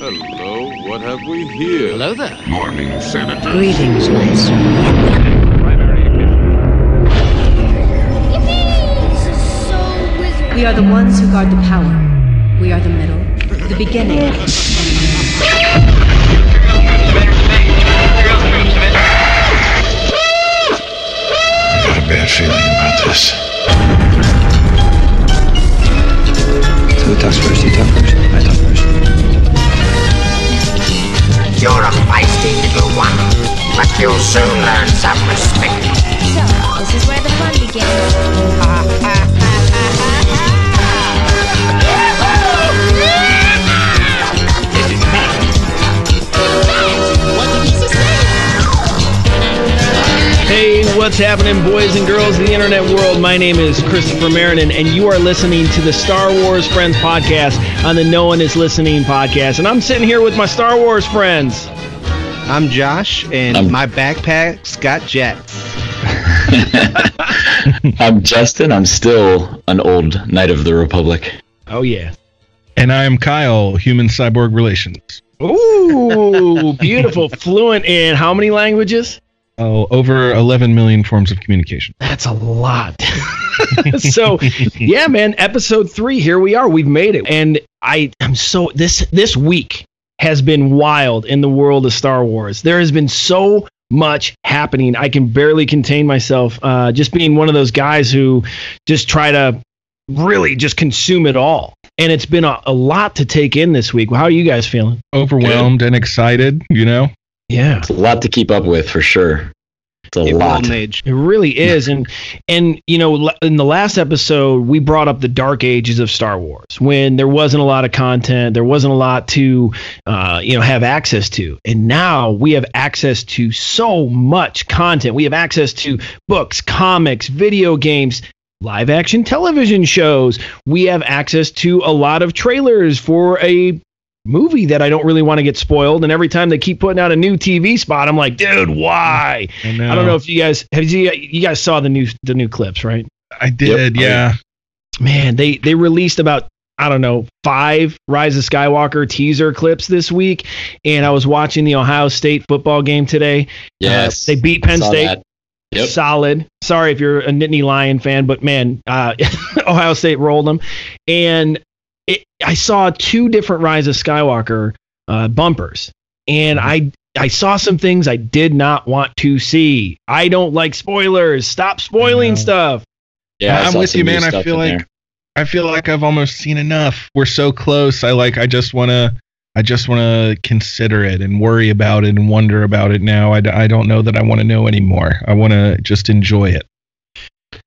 Hello, what have we here? Hello there. Morning, Senator. Greetings, Master. This is so wizard. We are the ones who guard the power. We are the middle, the beginning. I got a bad feeling about this. So who talks first? You talk first. I talk first. You're a feisty little one, but you'll soon learn some respect. So, this is where the fun begins. Hey, what's happening, boys and girls of the internet world? My name is Christopher Marinan, and you are listening to the Star Wars Friends podcast on the No One Is Listening podcast. And I'm sitting here with my Star Wars friends. I'm Josh, and I'm- my backpack's got jets. I'm Justin. I'm still an old Knight of the Republic. Oh, yeah. And I'm Kyle, human cyborg relations. Ooh, beautiful. Fluent in how many languages? Oh, over 11 million forms of communication. That's a lot. so, yeah, man, episode three, here we are. We've made it. And I am so this this week has been wild in the world of Star Wars. There has been so much happening. I can barely contain myself. Uh, just being one of those guys who just try to really just consume it all. And it's been a, a lot to take in this week. How are you guys feeling? Overwhelmed and excited, you know? Yeah. It's a lot to keep up with for sure. It's a It lot. golden age. It really is, and and you know, in the last episode, we brought up the dark ages of Star Wars when there wasn't a lot of content, there wasn't a lot to, uh, you know, have access to, and now we have access to so much content. We have access to books, comics, video games. Live action television shows. We have access to a lot of trailers for a movie that I don't really want to get spoiled. And every time they keep putting out a new TV spot, I'm like, dude, why? I. I don't know if you guys have you you guys saw the new the new clips, right? I did, Yep. yeah. Man, they they released about I don't know five Rise of Skywalker teaser clips this week, and I was watching the Ohio State football game today. Yes. Uh, they beat Penn State. that. Yep. Solid. Sorry if you're a Nittany Lion fan, but man, uh, Ohio State rolled them. And it, I saw two different Rise of Skywalker uh, bumpers, and I I saw some things I did not want to see. I don't like spoilers. Stop spoiling know. stuff. Yeah, I I'm with you, man. I feel like there. I feel like I've almost seen enough. We're so close. I like I just want to I just want to consider it and worry about it and wonder about it now. I, d- I don't know that I want to know anymore. I want to just enjoy it.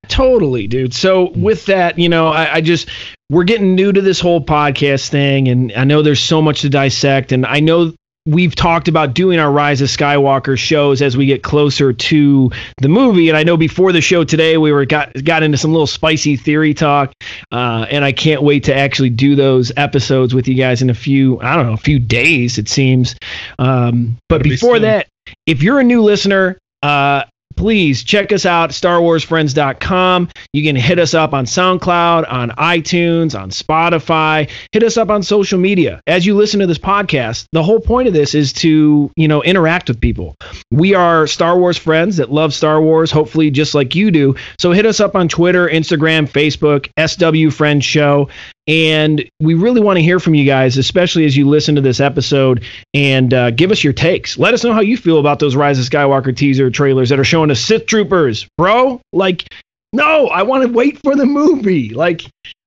Totally, dude. So with that, you know, I, I just we're getting new to this whole podcast thing, and I know there's so much to dissect, and I know we've talked about doing our Rise of Skywalker shows as we get closer to the movie, and I know before the show today we were got got into some little spicy theory talk, uh, and I can't wait to actually do those episodes with you guys in a few I don't know a few days it seems, um, but That'll before soon. that, if you're a new listener. Uh, please check us out starwarsfriends.com you can hit us up on soundcloud on itunes on spotify. Hit us up on social media. As you listen to this podcast the whole point of this is to you know interact with people. We are star wars friends that love star wars hopefully just like you do. So hit us up on twitter instagram facebook sw friends show and we really want to hear from you guys especially as you listen to this episode and uh, give us your takes. Let us know how you feel about those rise of skywalker teaser trailers that are showing us sith troopers. Bro like no i want to wait for the movie. Like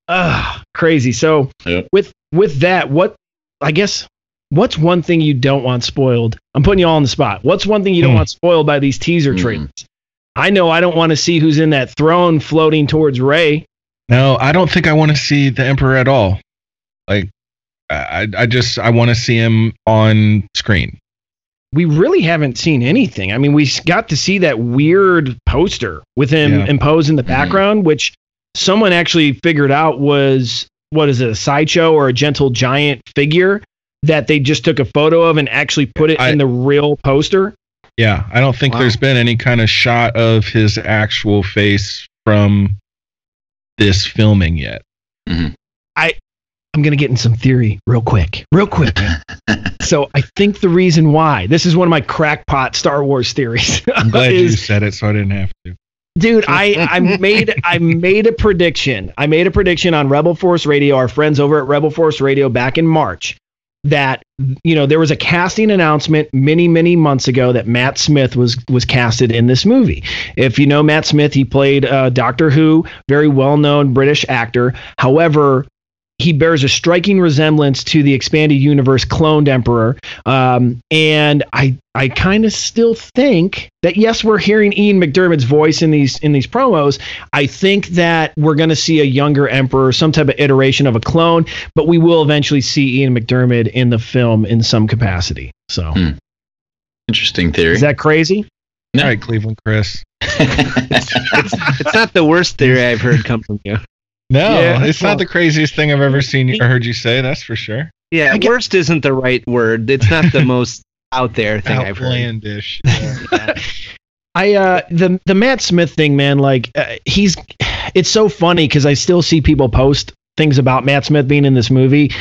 uh crazy. So Yep. with with that what i guess what's one thing you don't want spoiled? I'm putting you all on the spot. What's one thing you don't Hmm. want spoiled by these teaser Hmm. trailers? I know i don't want to see who's in that throne floating towards Rey No, I don't think I want to see the Emperor at all. Like, I, I just I want to see him on screen. we really haven't seen anything. I mean, we s- got to see that weird poster with him Yeah. imposed in the Mhm. background, which someone actually figured out was what is it, a sideshow or a gentle giant figure that they just took a photo of and actually put it I- in the real poster. Yeah, I don't think Wow. there's been any kind of shot of his actual face from this filming yet. Mm-hmm. I I'm gonna get in some theory real quick, real quick. so I think the reason why this is one of my crackpot Star Wars theories. I'm glad you is- said it, so I didn't have to. dude i i made i made a prediction i made a prediction on rebel force radio our friends over at rebel force radio back in march that you know there was a casting announcement many many months ago that matt smith was was casted in this movie. If you know matt smith he played uh, doctor who very well known british actor. However he bears a striking resemblance to the expanded universe cloned emperor um, and i i kind of still think that yes we're hearing Ian McDiarmid's voice in these in these promos i think that we're going to see a younger emperor some type of iteration of a clone but we will eventually see Ian McDiarmid in the film in some capacity so Hmm. Interesting theory. is that crazy No. All right, Cleveland Chris. It's, it's not the worst theory I've heard come from you. No, Yeah, it's well- not the craziest thing I've ever seen you or heard you say. That's for sure. Yeah, I get- worst isn't the right word. It's not the most out there thing I've heard. Outlandish. Yeah. I uh the the Matt Smith thing, man. Like uh, he's, it's so funny because I still see people post things about Matt Smith being in this movie.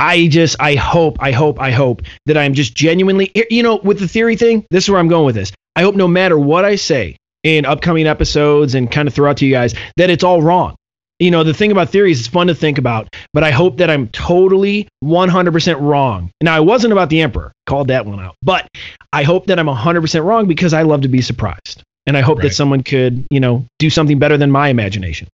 I just I hope I hope I hope that I'm just genuinely you know with the theory thing. This is where I'm going with this. I hope no matter what I say in upcoming episodes and kind of throw out to you guys that it's all wrong. You know, the thing about theories is fun to think about, but I hope that I'm totally 100% wrong. Now, I wasn't about the Emperor, called that one out, but I hope that I'm 100% wrong because I love to be surprised. And I hope that someone could, you know, do something better than my imagination.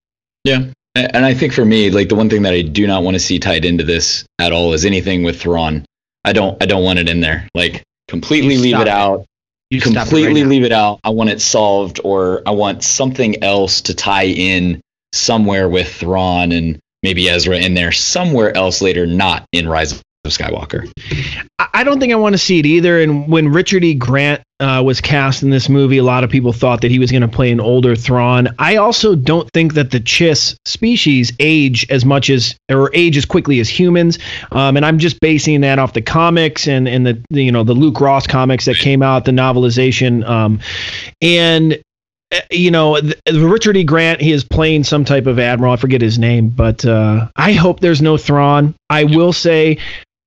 Yeah. And I think for me, like the one thing that I do not want to see tied into this at all is anything with Thrawn. I don't I don't want it in there. Like completely leave it out. You stop it completely right leave it out. I want it solved or I want something else to tie in somewhere with Thrawn and maybe Ezra in there somewhere else later, not in Rise of Skywalker. I don't think I want to see it either. And when Richard E. Grant uh, was cast in this movie, a lot of people thought that he was going to play an older Thrawn. I also don't think that the Chiss species age as much as or age as quickly as humans. Um, and I'm just basing that off the comics and and the, the you know the Luke Ross comics that came out, the novelization. Um, and you know, the, the Richard E. Grant, he is playing some type of admiral. I forget his name, but uh, I hope there's no Thrawn. I will say,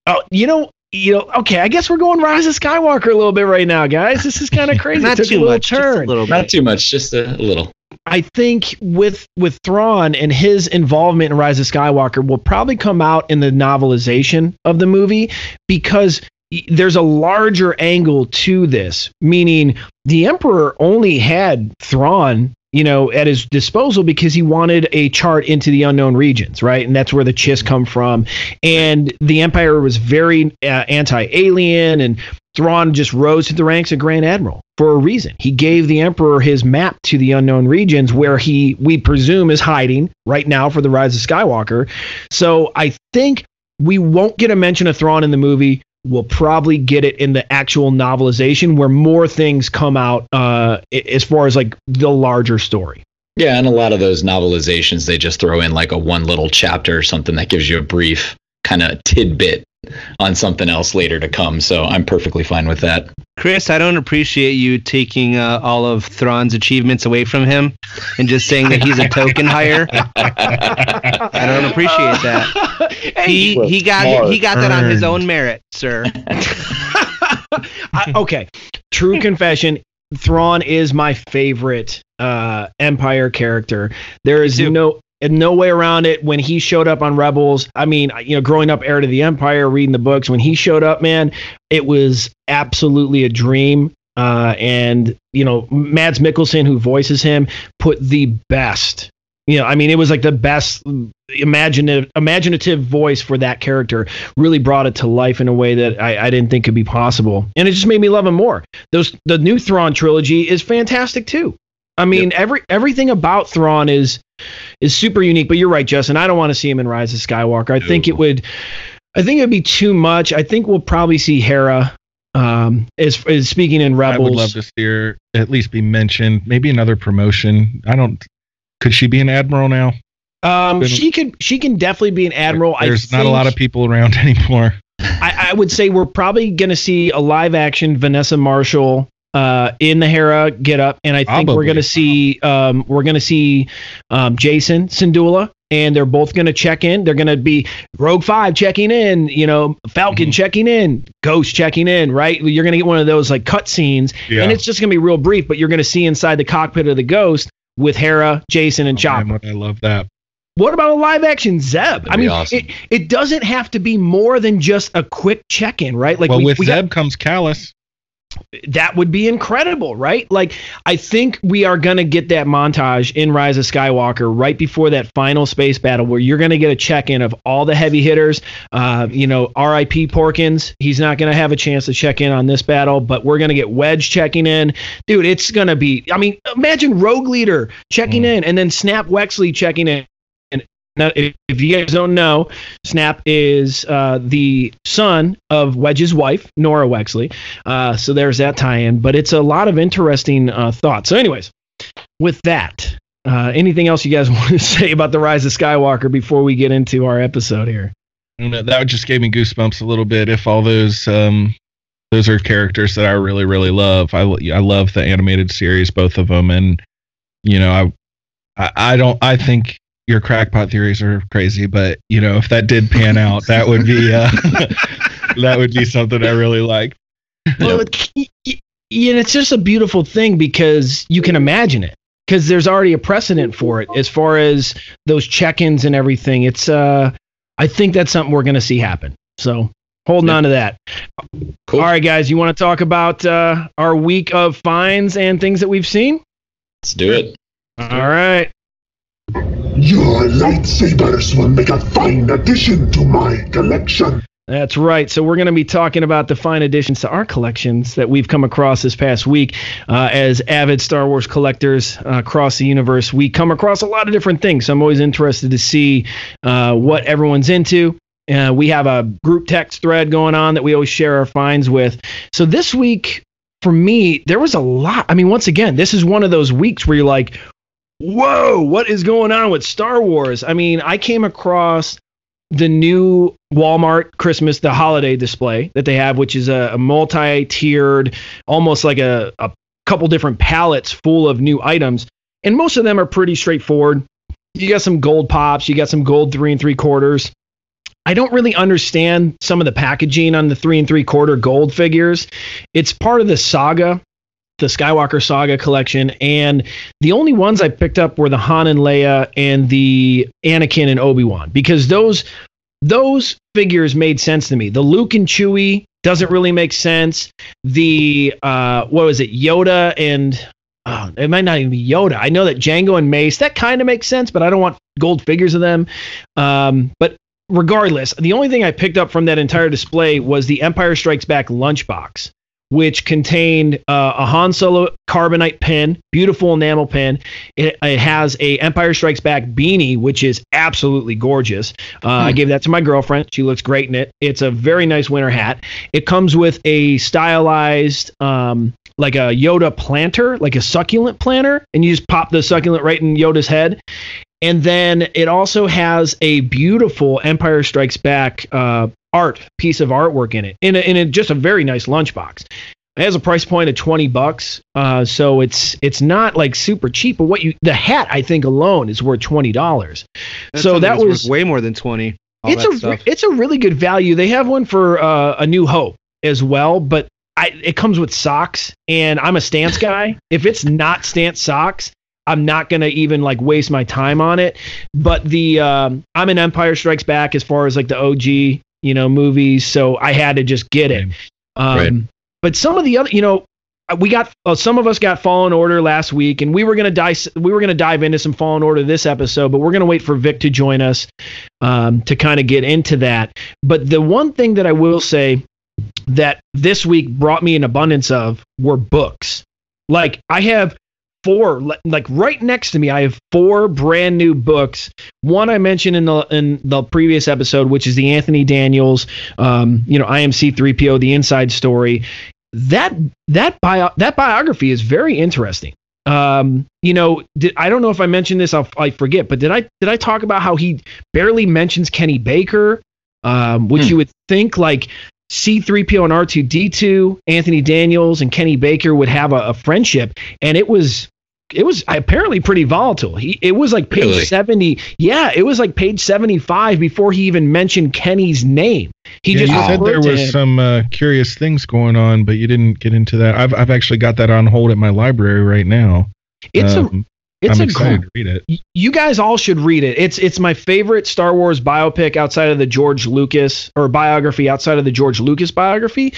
oh, you know, you know, okay, I guess we're going Rise of Skywalker a little bit right now, guys. This is kind of crazy. Not Took a too little much, just a little bit. Not too much, just a, a little. I think with with Thrawn and his involvement in Rise of Skywalker will probably come out in the novelization of the movie because y- there's a larger angle to this, meaning the Emperor only had Thrawn, you know, at his disposal because he wanted a chart into the unknown regions, right? And that's where the Chiss come from. And the Empire was very uh, anti-alien and Thrawn just rose to the ranks of Grand Admiral for a reason. He gave the Emperor his map to the unknown regions where he, we presume, is hiding right now for the Rise of Skywalker. So I think we won't get a mention of Thrawn in the movie. We'll probably get it in the actual novelization where more things come out uh, as far as like the larger story. Yeah, and a lot of those novelizations, they just throw in like a one little chapter or something that gives you a brief kind of tidbit on something else later to come. So I'm perfectly fine with that. Chris, I don't appreciate you taking uh, all of Thrawn's achievements away from him and just saying that he's a token hire. I don't appreciate that. He he got he got that on his own merit, sir. I, okay, true confession. Thrawn is my favorite uh, Empire character. There is too. No no way around it. When he showed up on Rebels, I mean, you know, growing up heir to the Empire, reading the books, when he showed up, man, it was absolutely a dream. Uh, and you know, Mads Mikkelsen, who voices him, put the best. You know, I mean, it was like the best imaginative imaginative voice for that character. Really brought it to life in a way that I, I didn't think could be possible, and it just made me love him more. Those the new Thrawn trilogy is fantastic too. I mean, every everything about Thrawn is is super unique. But you're right, Justin. I don't want to see him in Rise of Skywalker. I think it would. I think it'd be too much. I think we'll probably see Hera. Um, as, as speaking in Rebels. I would love to see her at least be mentioned. Maybe another promotion. I don't. Could she be an admiral now? Um, Been- she could she can definitely be an admiral. There's I not a lot of people around anymore. I, I would say we're probably going to see a live action Vanessa Marshall uh, in the Hera get up, and I think we're going to see um, we're going to see um, Jacen Syndulla and they're both going to check in. They're going to be Rogue Five checking in, you know, Falcon Mm-hmm. checking in, Ghost checking in, right? You're going to get one of those like cut scenes, Yeah. and it's just going to be real brief, but you're going to see inside the cockpit of the Ghost with Hera, Jason, and Chopper. Man, I love that. What about a live action Zeb? I mean, awesome. it, it doesn't have to be more than just a quick check in, right? Like well, we, with we got- Zeb comes Kallus. That would be incredible, right? Like, I think we are going to get that montage in Rise of Skywalker right before that final space battle where you're going to get a check in of all the heavy hitters. Uh, you know, R.I.P. Porkins. He's not going to have a chance to check in on this battle, but we're going to get Wedge checking in. Dude, it's going to be, I mean, imagine Rogue Leader checking in and then Snap Wexley checking in. Now, if, you guys don't know, Snap is uh, the son of Wedge's wife, Nora Wexley. Uh, so there's that tie-in, but it's a lot of interesting uh, thoughts. So, anyways, with that, uh, anything else you guys want to say about the Rise of Skywalker before we get into our episode here? That- that just gave me goosebumps a little bit. If all those um, those are characters that I really really love. I I love the animated series, both of them, and you know I I, I don't I think your crackpot theories are crazy, but you know if that did pan out, that would be uh, that would be something I really like. Well, it, y- y- and it's just a beautiful thing because you can imagine it because there's already a precedent for it as far as those check-ins and everything. It's uh, I think that's something we're going to see happen. So holding on to that. Cool. All right, guys, you want to talk about uh, our week of finds and things that we've seen? Let's do it. All right. Your lightsabers will make a fine addition to my collection. That's right. So we're going to be talking about the fine additions to our collections that we've come across this past week. Uh, as avid Star Wars collectors uh, across the universe, we come across a lot of different things. So I'm always interested to see uh, what everyone's into. Uh, we have a group text thread going on that we always share our finds with. So this week, for me, there was a lot. I mean, once again, this is one of those weeks where you're like, whoa, what is going on with Star Wars? I mean, I came across the new Walmart Christmas, the holiday display that they have, which is a, a multi tiered, almost like a, a couple different pallets full of new items. And most of them are pretty straightforward. You got some gold pops, you got some gold three and three quarters. I don't really understand some of the packaging on the three and three quarter gold figures. It's part of the saga, the Skywalker Saga collection, and the only ones I picked up were the Han and Leia and the Anakin and Obi Wan because those those figures made sense to me. The Luke and Chewie doesn't really make sense. The uh, what was it, Yoda and oh, it might not even be Yoda. I know that Jango and Mace that kind of makes sense, but I don't want gold figures of them. Um, but regardless, the only thing I picked up from that entire display was the Empire Strikes Back lunchbox, which contained uh, a Han Solo carbonite pin, beautiful enamel pin. It, it has a Empire Strikes Back beanie, which is absolutely gorgeous. Uh, I gave that to my girlfriend. She looks great in it. It's a very nice winter hat. It comes with a stylized. Um, like a Yoda planter, like a succulent planter, and you just pop the succulent right in Yoda's head. And then it also has a beautiful Empire Strikes Back uh, art piece of artwork in it, in a, in a, just a very nice lunchbox. It has a price point of twenty bucks, uh, so it's it's not like super cheap. But what you the hat I think alone is worth twenty dollars. So that was way more than twenty. it's a stuff. it's a really good value. They have one for uh, a New Hope as well, but I it comes with socks, and I'm a stance guy. if it's not stance socks, I'm not gonna even like waste my time on it. But the um, I'm an Empire Strikes Back as far as like the OG you know movies, so I had to just get it. Um, Right. But some of the other, you know, we got uh, some of us got Fallen Order last week, and we were gonna dive we were gonna dive into some Fallen Order this episode, but we're gonna wait for Vic to join us um, to kind of get into that. But the one thing that I will say that this week brought me an abundance of were books. Like I have four, like right next to me, I have four brand new books. One I mentioned in the in the previous episode, which is the Anthony Daniels, um, you know, I Am C-3PO, the Inside Story. That that bio that biography is very interesting. Um, you know, did, I don't know if I mentioned this. I'll, I forget, but did I did I talk about how he barely mentions Kenny Baker, um, which Hmm. you would think like C3PO and R2D2, Anthony Daniels and Kenny Baker would have a, a friendship, and it was it was apparently pretty volatile. He it was like page Really? 70. Yeah, it was like page 75 before he even mentioned Kenny's name. He Yeah, just you said there was him. some uh, curious things going on, but you didn't get into that. I've I've actually got that on hold at my library right now. It's a Um, it's I'm a excited to read it. you guys all should read it. It's it's my favorite Star Wars biopic outside of the George Lucas or biography outside of the George Lucas biography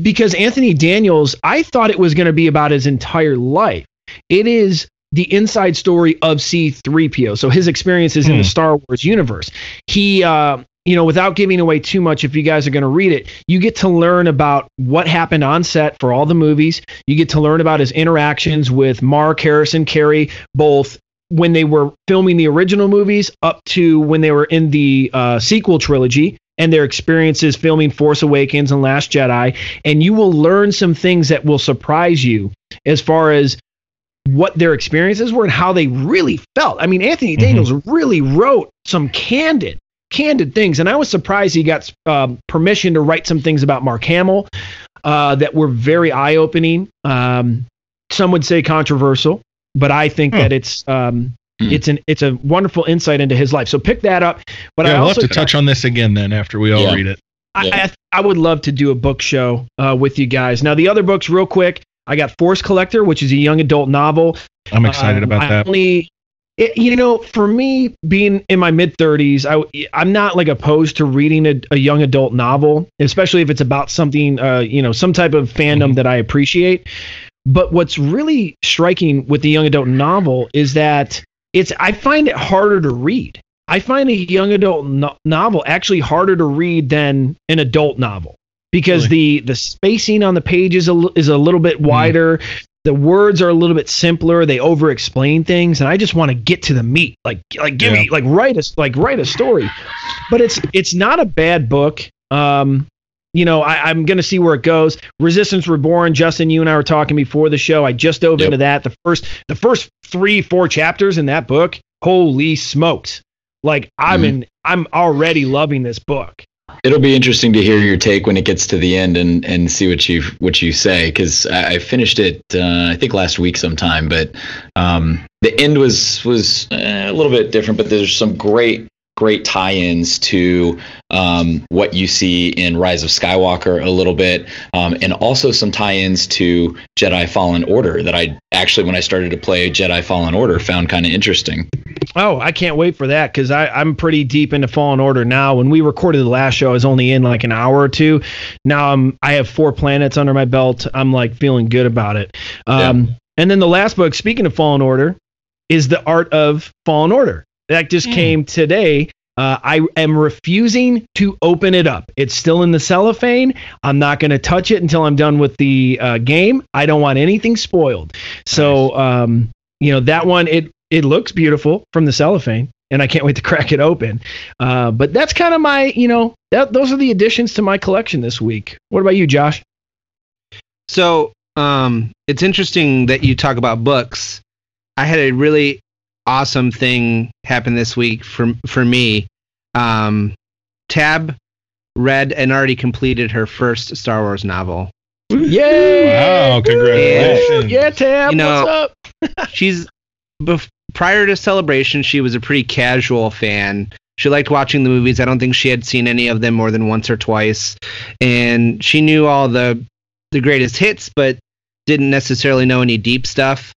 because Anthony Daniels, I thought it was going to be about his entire life. It is the inside story of C3PO. So his experiences in Hmm. the Star Wars universe. He uh you know, without giving away too much, if you guys are going to read it, you get to learn about what happened on set for all the movies. You get to learn about his interactions with Mark Harrison, Carrie, both when they were filming the original movies up to when they were in the uh, sequel trilogy and their experiences filming Force Awakens and Last Jedi. And you will learn some things that will surprise you as far as what their experiences were and how they really felt. I mean, Anthony Daniels really wrote some candid, candid things, and I was surprised he got um, permission to write some things about Mark Hamill uh, that were very eye-opening. Um, some would say controversial, but I think Hmm. that it's um, Hmm. it's an it's a wonderful insight into his life. So pick that up. But yeah, I we'll also have to touch on this again then after we all Yeah. read it. I, Yeah. I, I would love to do a book show uh, with you guys. Now, the other books, real quick, I got Force Collector, which is a young adult novel. I'm excited Um, about I that. Only, it, you know, for me, being in my mid 30s, I, I'm not like opposed to reading a, a young adult novel, especially if it's about something, uh, you know, some type of fandom Mhm. that I appreciate. But what's really striking with the young adult novel is that it's I find it harder to read. I find a young adult no- novel actually harder to read than an adult novel because the the spacing on the page is a, is a little bit wider. The words are a little bit simpler. They over explain things, and I just want to get to the meat. Like like give me like write a like write a story. But it's it's not a bad book. Um, you know, I, I'm going to see where it goes. Resistance Reborn, Justin, you and I were talking before the show. I just dove Yep. into that. The first, the first three, four chapters in that book, holy smokes! Like I'm Mhm. in, I'm already loving this book. It'll be interesting to hear your take when it gets to the end and, and see what you what you say because I, I finished it uh, I think last week sometime, but um, the end was was uh, a little bit different. But there's some great great tie-ins to um, what you see in Rise of Skywalker a little bit, um, and also some tie-ins to Jedi Fallen Order that I actually when I started to play Jedi Fallen Order found kind of interesting. Oh, I can't wait for that because I'm pretty deep into Fallen Order now. When we recorded the last show, I was only in like an hour or two. Now I'm I have four planets under my belt. I'm like feeling good about it. Um, And then the last book, speaking of Fallen Order, is the Art of Fallen Order. That just came today. Uh, I am refusing to open it up. It's still in the cellophane. I'm not going to touch it until I'm done with the uh, game. I don't want anything spoiled. So, um, you know, that one it it looks beautiful from the cellophane, and I can't wait to crack it open. Uh, but that's kind of my, you know, that those are the additions to my collection this week. What about you, Josh? So um, it's interesting that you talk about books. I had a really awesome thing happened this week for for me. Um, Tab read and already completed her first Star Wars novel. Yay! Wow, congratulations. Yeah, Tab. You know- what's up? She's bef- prior to Celebration, she was a pretty casual fan. She liked watching the movies. I don't think she had seen any of them more than once or twice, and she knew all the the greatest hits, but didn't necessarily know any deep stuff.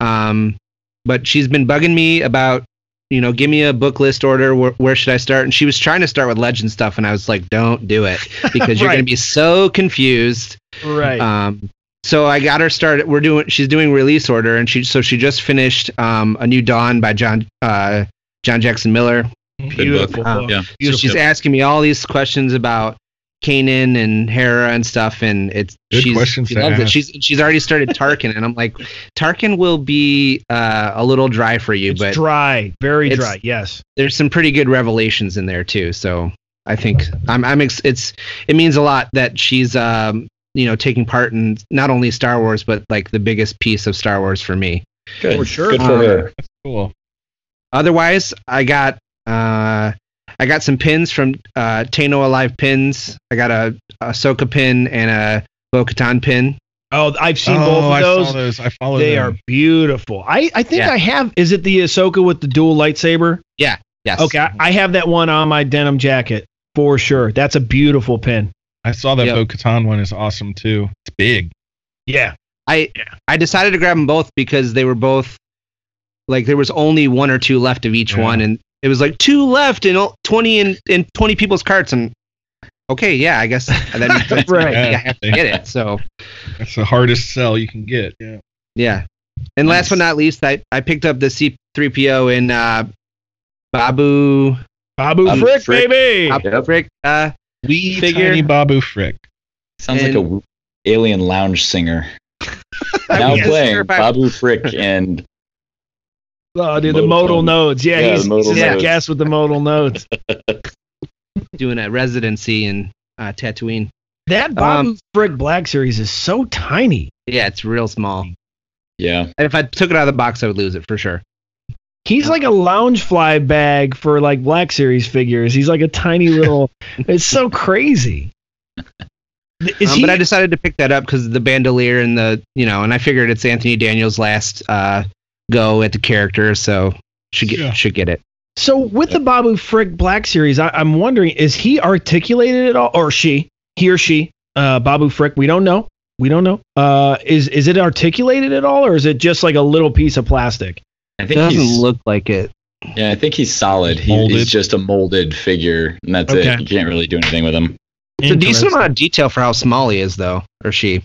Um, but she's been bugging me about, you know, give me a book list order. Where, where should I start? And she was trying to start with Legend stuff, and I was like, don't do it because you're Right. going to be so confused. Right. Um, so I got her started. We're doing. She's doing release order, and she so she just finished um, a new Dawn by John uh, John Jackson Miller. Beautiful Uh, book. Yeah. So she's asking me all these questions about Kanan and Hera and stuff, and it's Good she's, questions she to loves it. She's she's already started Tarkin, and I'm like, Tarkin will be uh, a little dry for you, It's but dry, very dry. Yes. there's some pretty good revelations in there too. So I think I'm I'm ex- it's it means a lot that she's um you know taking part in not only Star Wars but like the biggest piece of Star Wars for me. Good, For sure. Good for Um, her. Cool. Otherwise, I got uh I got some pins from uh Tano Alive pins. I got a Ahsoka pin and a Bo-Katan pin. Oh, I've seen oh, both of I those. saw those. I follow They them. are beautiful. I, I think Yeah. I have. Is it the Ahsoka with the dual lightsaber? Yeah. Yes. Okay, I, I have that one on my denim jacket for sure. That's a beautiful pin. I saw that Yep. Bo-Katan one is awesome too. It's big. Yeah. I I decided to grab them both because they were both like there was only one or two left of each Yeah. one, and it was like two left in twenty in in twenty people's carts, and okay, yeah, I guess that means Right. I have to get it. So That's the hardest sell you can get. Yeah. yeah, and last but not least, I I picked up the C three PO in uh, Babu Babu Babu Frick, Frick. baby. Babu Frick. Uh, Wee Figure. tiny Babu Frick. Sounds And- like a w- alien lounge singer. now wasn't playing sure Babu Frick and Oh, dude, the Modal modal nodes. nodes. Yeah, Yeah, he's, modal he's a nodes. guest with the modal nodes. doing a residency in uh, Tatooine. That Babu Um, Frick Black Series is so tiny. Yeah, it's real small. yeah, And if I took it out of the box, I would lose it for sure. He's like a Loungefly bag for like Black Series figures. He's like a tiny little. it's so crazy. Is Um, he? but I decided to pick that up because the bandolier and the you know, and I figured it's Anthony Daniels' last uh, go at the character, so should get Yeah. should get it. so with the Babu Frick Black Series, I, I'm wondering, is he articulated at all, or she, he or she, uh, Babu Frick? We don't know. We don't know. Uh, is is it articulated at all, or is it just like a little piece of plastic? I It think doesn't he's look like it. yeah, I think he's solid. He, he's just a molded figure, and that's Okay. it. You can't really do anything with him. It's a decent amount of detail for how small he is, though, or she.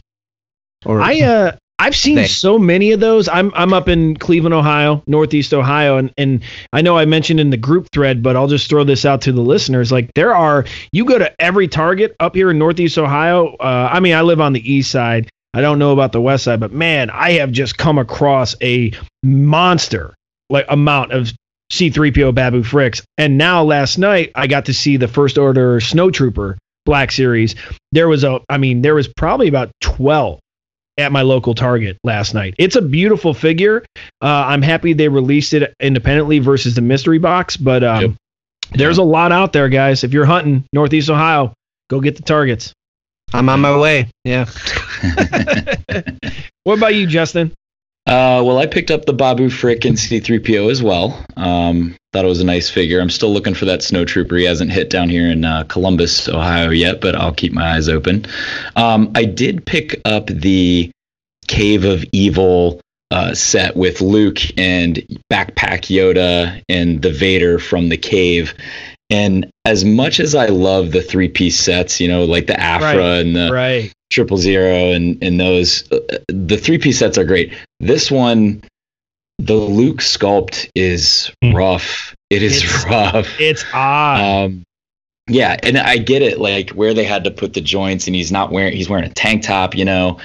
Or I uh I've seen They. so many of those. I'm I'm up in Cleveland, Ohio, Northeast Ohio, and and I know I mentioned in the group thread, but I'll just throw this out to the listeners. Like there are, you go to every Target up here in Northeast Ohio. Uh, I mean, I live on the east side. I don't know about the west side, but man, I have just come across a monster like amount of C3PO Babu Fricks. And now last night I got to see the First Order Snow Trooper Black Series. There was a, I mean, there was probably about 12 at my local Target last night. It's a beautiful figure. Uh, I'm happy they released it independently versus the mystery box, but um, Yep. there's a lot out there, guys. If you're hunting Northeast Ohio, go get the targets. I'm on my way. Yeah. What about you, Justin? Uh, well, I picked up the Babu Frick and C3PO as well. Um, thought it was a nice figure. I'm still looking for that snow trooper. He hasn't hit down here in uh, Columbus, Ohio yet, but I'll keep my eyes open. Um, I did pick up the Cave of Evil uh, set with Luke and Backpack Yoda and the Vader from the cave. And as much as I love the three piece sets, you know, like the Aphra Right. and the right. triple zero and and those uh, the three piece sets are great this one the luke sculpt is Hmm. rough it is It's- rough It's odd. um yeah and i get it like where they had to put the joints and he's not wearing he's wearing a tank top you know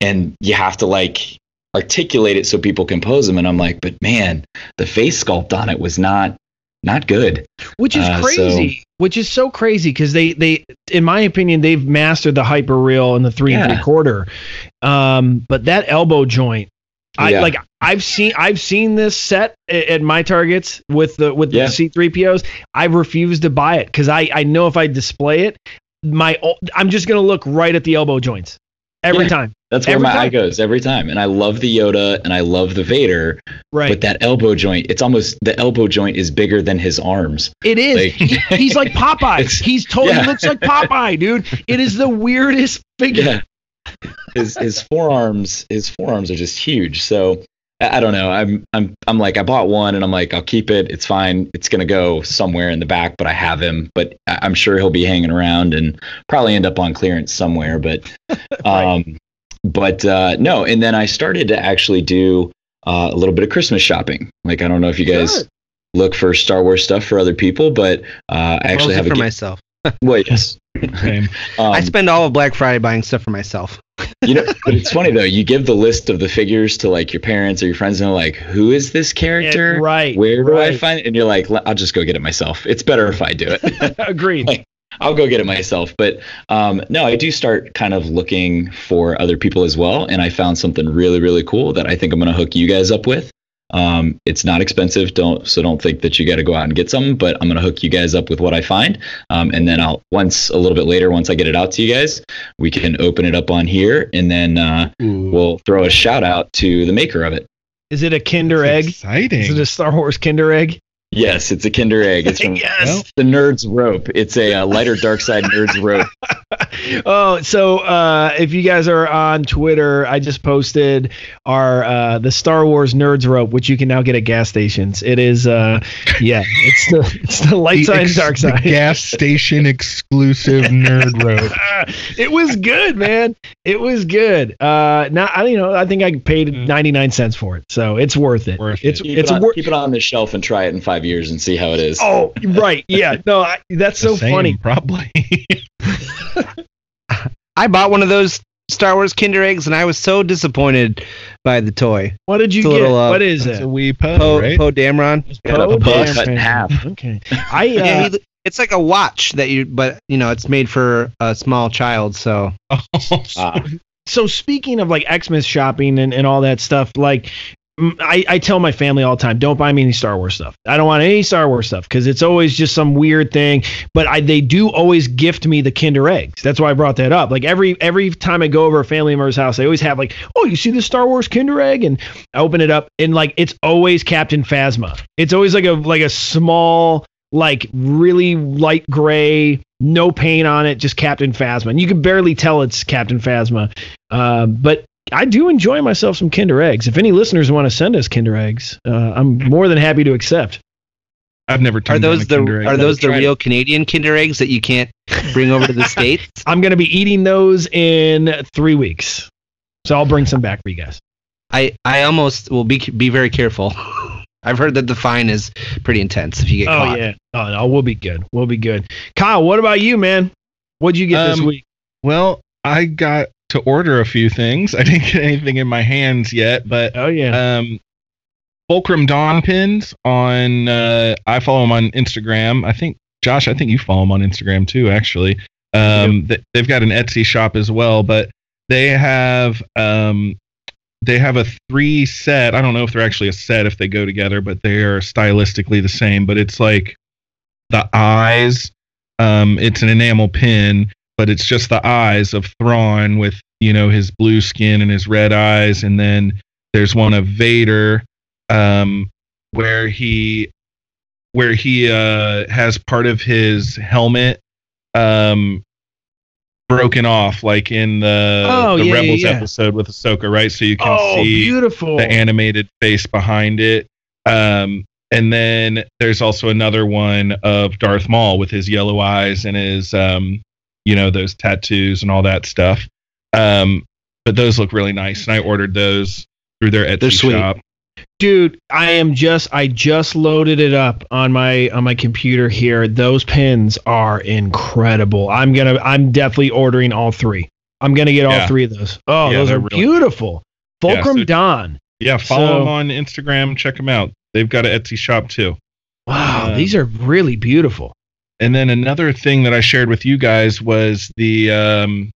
and you have to like articulate it so people can pose him and i'm like but man the face sculpt on it was not not good which is uh, crazy. which is so crazy because they they, in my opinion, they've mastered the hyper real and the three and three quarter. Um, but that elbow joint, I Yeah. like. I've seen I've seen this set at, my targets with the with Yeah. the C three POs. I refuse to buy it because I I know if I display it, my I'm just gonna look right at the elbow joints every Yeah. time. that's where Every my eye goes every time and i love the yoda and i love the vader Right. But that elbow joint, it's almost the elbow joint is bigger than his arms. It is. Like- He- he's like Popeye. He's totally yeah. looks like Popeye, dude. It is the weirdest figure. Yeah. His his forearms his forearms are just huge. So I, I don't know. I'm I'm I'm like I bought one and I'm like I'll keep it. It's fine. It's gonna go somewhere in the back, but I have him. But I- I'm sure he'll be hanging around and probably end up on clearance somewhere. But um, but uh, no. And then I started to actually do uh, a little bit of Christmas shopping. Like I don't know if you guys Good. look for Star Wars stuff for other people, but uh, I actually have a for myself. well, yes. Same. Um, I spend all of Black Friday buying stuff for myself. you know, but it's funny though. You give the list of the figures to like your parents or your friends, and they're like, "Who is this character? Yeah, right. Where do I find it?" And you're like, "I'll just go get it myself. It's better if I do it. Agreed. Like, I'll go get it myself." But um, no, I do start kind of looking for other people as well, and I found something really, really cool that I think I'm going to hook you guys up with. Um, it's not expensive. Don't so don't think that you got to go out and get some. But I'm gonna hook you guys up with what I find, um, and then I'll once a little bit later, once I get it out to you guys, we can open it up on here, and then uh, we'll throw a shout out to the maker of it. Is it a Kinder egg? Exciting. Is it a Star Wars Kinder egg? Yes, it's a Kinder Egg. It's from Yes. the Nerds Rope. It's a uh, lighter dark side Nerds Rope. oh, so uh, if you guys are on Twitter, I just posted our uh, the Star Wars Nerds rope, which you can now get at gas stations. It is, uh, yeah, it's the it's the light The side ex- dark the side. gas station exclusive nerd rope. it was good, man. It was good. Uh, now I you know I think I paid ninety nine cents for it, so it's worth it. Worth it's Keep, it's it on, wor- keep it on the shelf and try it in five years and see how it is. Oh, right, yeah. No, I, that's so same, funny. Probably. I bought one of those Star Wars Kinder eggs, and I was so disappointed by the toy. What did you It's get? little, uh, what is it? a wee po, Poe right? Poe Dameron. Got a Poe Dameron. cut in half. Okay, I Yeah, uh, he- it's like a watch that you, but you know, it's made for a small child. So Ah, so speaking of like Xmas shopping and, and all that stuff, like I, I tell my family all the time, don't buy me any Star Wars stuff. I don't want any Star Wars stuff because it's always just some weird thing. But I, they do always gift me the Kinder eggs. That's why I brought that up. Like every every time I go over a family member's house, they always have like, oh, you see the Star Wars Kinder egg, and I open it up and like it's always Captain Phasma. It's always like a like a small like really light gray, no paint on it, just Captain Phasma. And you can barely tell it's Captain Phasma. Uh, but I do enjoy myself some Kinder eggs. If any listeners want to send us Kinder eggs, uh, I'm more than happy to accept. I've never are turned down those a the Kinder egg. are those the tried real Canadian Kinder eggs that you can't bring over to the states? I'm going to be eating those in three weeks. So I'll bring some back for you guys. I I almost will be be very careful. I've heard that the fine is pretty intense if you get Oh, caught. yeah. Oh, no, we'll be good. We'll be good. Kyle, what about you, man? What'd you get this Um, week? Well, I got to order a few things. I didn't get anything in my hands yet, but Oh, yeah. um, Fulcrum Dawn pins on. Uh, I follow him on Instagram. I think Josh. I think you follow him on Instagram too. Actually, um, th- they've got an Etsy shop as well, but they have um, they have a three set. I don't know if they're actually a set if they go together, but they are stylistically the same. But it's like the eyes. Um, it's an enamel pin, but it's just the eyes of Thrawn with you know his blue skin and his red eyes, and then there's one of Vader, um, where he where he uh, has part of his helmet um, broken off, like in the, Oh, the yeah, Rebels yeah. episode with Ahsoka, right? So you can Oh, see beautiful. the animated face behind it. Um, and then there's also another one of Darth Maul with his yellow eyes and his, um, you know, those tattoos and all that stuff. Um, but those look really nice, and I ordered those through their Etsy They're sweet. shop. dude i am just i just loaded it up on my on my computer here those pins are incredible i'm gonna i'm definitely ordering all three i'm gonna get all Yeah. three of those oh Yeah, those they're really- beautiful Yeah, fulcrum so- dawn Yeah, follow So- them on Instagram. Check them out. They've got an Etsy shop too. wow Uh, these are really beautiful And then another thing that I shared with you guys was the, um,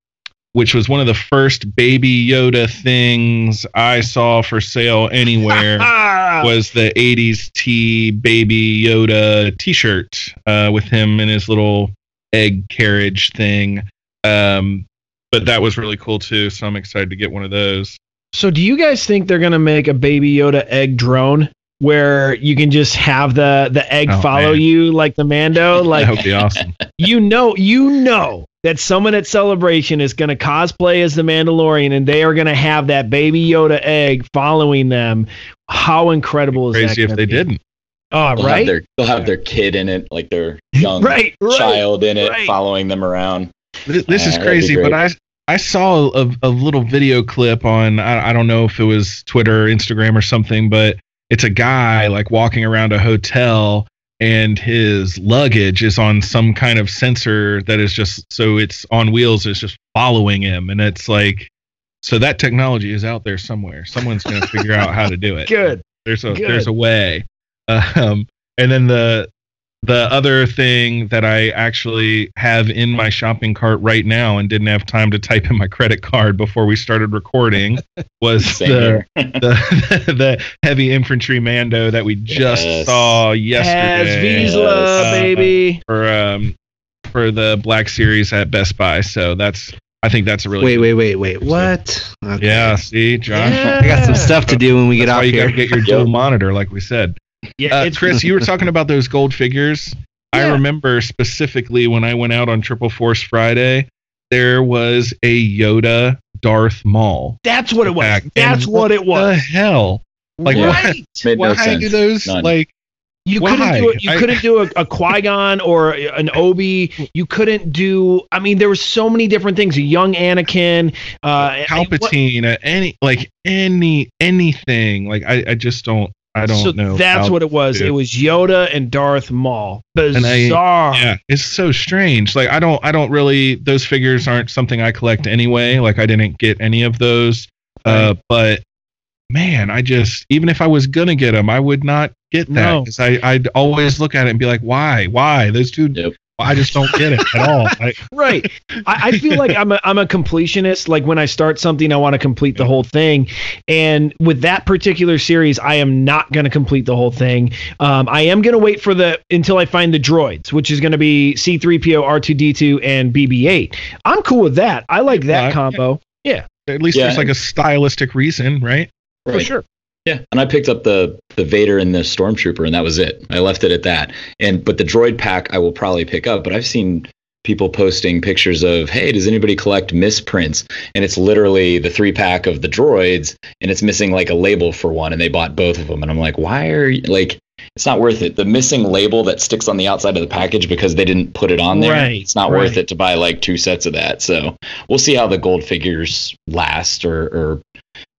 which was one of the first Baby Yoda things I saw for sale anywhere. was the 80s T Baby Yoda t shirt uh, with him and his little egg carriage thing. Um, but that was really cool too. So I'm excited to get one of those. so do you guys think they're gonna make a baby yoda egg drone where you can just have the the egg Oh, follow man. you like the mando like that would be awesome. you know you know that someone at celebration is going to cosplay as the mandalorian and they are going to have that baby yoda egg following them how incredible is that Crazy if they be? didn't. oh They'll right have their they'll have their kid in it, like their young right right child in it, right. following them around. This, this Uh, is crazy, but. I I saw a, a little video clip on I, I don't know if it was Twitter or Instagram or something, but it's a guy like walking around a hotel and his luggage is on some kind of sensor that is just so it's on wheels is just following him. And it's like so that technology is out there somewhere. Someone's going to figure out how to do it. Good. There's a Good. there's a way. Um and then the the other thing that I actually have in my shopping cart right now and didn't have time to type in my credit card before we started recording was the, the the heavy infantry Mando that we just Yes. saw As yesterday Vizsla, Uh, baby. for um for the Black Series at Best Buy. So that's I think that's a really Wait, wait, wait, wait. What? Okay. yeah. See, Josh. Yeah. I got some stuff to do when we get That's off why you here. gotta get your dual monitor, like we said. Yeah, Uh, it's Chris, you were talking about those gold figures. I remember specifically when I went out on Triple Force Friday, there was a Yoda Darth Maul. That's what it was. back. That's And what it The was. hell? Like Right. Made Why no sense. do those None. like? You Why? couldn't do it. You I- couldn't do a, a Qui Gon or an Obi. You couldn't do. I mean, there were so many different things. A young Anakin. Uh, what- Palpatine, uh, any like any anything. Like I, I just don't. I don't so know. that's what it was. to- It was Yoda and Darth Maul. I- Bizarre. yeah it's so strange like i don't i don't really those figures aren't something i collect anyway like i didn't get any of those uh but man i just even if i was gonna get them i would not get that No. because i i'd always look at it and be like why why those two Yep. I just don't get it at all I, right. I, I feel like I'm a I'm a completionist. Like when I start something, I want to complete the whole thing. And with that particular series, I am not going to complete the whole thing. Um, I am going to wait for the until I find the droids, which is going to be C3PO, R2D2, and BB8. I'm cool with that. I like that Yeah. combo. Yeah, at least Yeah. there's like a stylistic reason right for sure. Yeah, and I picked up the the Vader and the Stormtrooper, and that was it. I left it at that. And but the droid pack I will probably pick up. But I've seen people posting pictures of, hey, does anybody collect misprints? And it's literally the three pack of the droids, and it's missing like a label for one, and they bought both of them. And I'm like, why are you like? It's not worth it. The missing label that sticks on the outside of the package because they didn't put it on there. Right, it's not right. worth it to buy like two sets of that. So we'll see how the gold figures last, or, or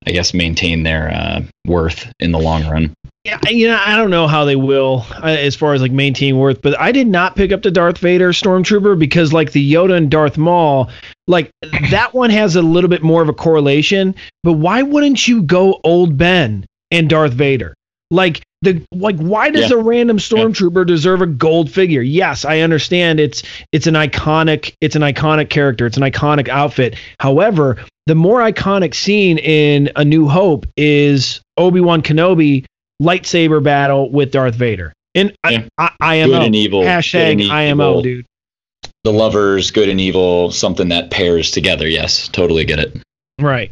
I guess maintain their uh, worth in the long run. Yeah, you know, I don't know how they will uh, as far as like maintaining worth, but I did not pick up the Darth Vader Stormtrooper because like the Yoda and Darth Maul, like that one has a little bit more of a correlation. But why wouldn't you go old Ben and Darth Vader? Like the like, why does Yeah. a random stormtrooper deserve a gold figure? Yes, I understand it's it's an iconic it's an iconic character, it's an iconic outfit. However, the more iconic scene in A New Hope is Obi Wan Kenobi lightsaber battle with Darth Vader. And Yeah. I, I, IMO. Good and evil. Hashtag and IMO, evil. dude. The lovers, good and evil, something that pairs together. Yes, totally get it. Right.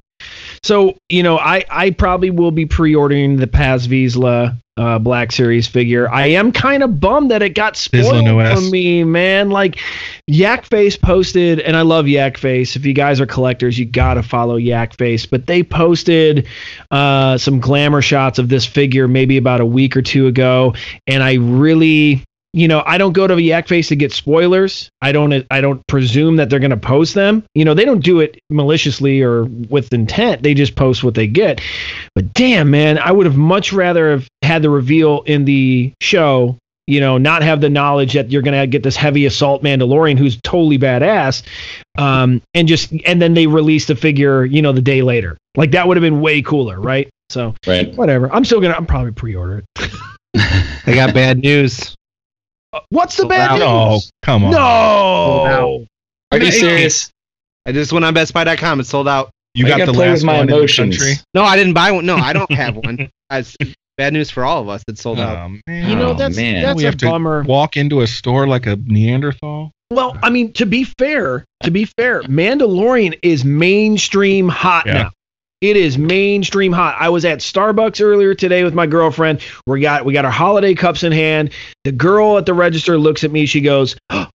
So, you know, I, I probably will be pre ordering the Paz Vizsla uh, Black Series figure. I am kind of bummed that it got spoiled for me, man. Like, Yak Face posted, and I love Yak Face. If you guys are collectors, you got to follow Yak Face. But they posted uh, some glamour shots of this figure maybe about a week or two ago. And I really. You know, I don't go to Yak Face to get spoilers. I don't. I don't presume that they're going to post them. You know, they don't do it maliciously or with intent. They just post what they get. But damn, man, I would have much rather have had the reveal in the show. You know, not have the knowledge that you're going to get this heavy assault Mandalorian who's totally badass, um, and just and then they release the figure. You know, the day later. Like that would have been way cooler, right? So Right. whatever. I'm still gonna. I'm probably pre-order it. I got bad news. What's the oh, bad news? no come on No. Are you serious? I just went on BestBuy.com. It's sold out. you I got the play with last my one emotions. in the country No, I didn't buy one. No, I don't have one. It's bad news for all of us. It's sold oh, out. oh, man. You know Oh, that's man. that's we a have to bummer. walk into a store like a neanderthal Well, I mean, to be fair, to be fair, Mandalorian is mainstream hot Yeah. now. It is mainstream hot. I was at Starbucks earlier today with my girlfriend. We got we got our holiday cups in hand. The girl at the register looks at me. She goes, oh,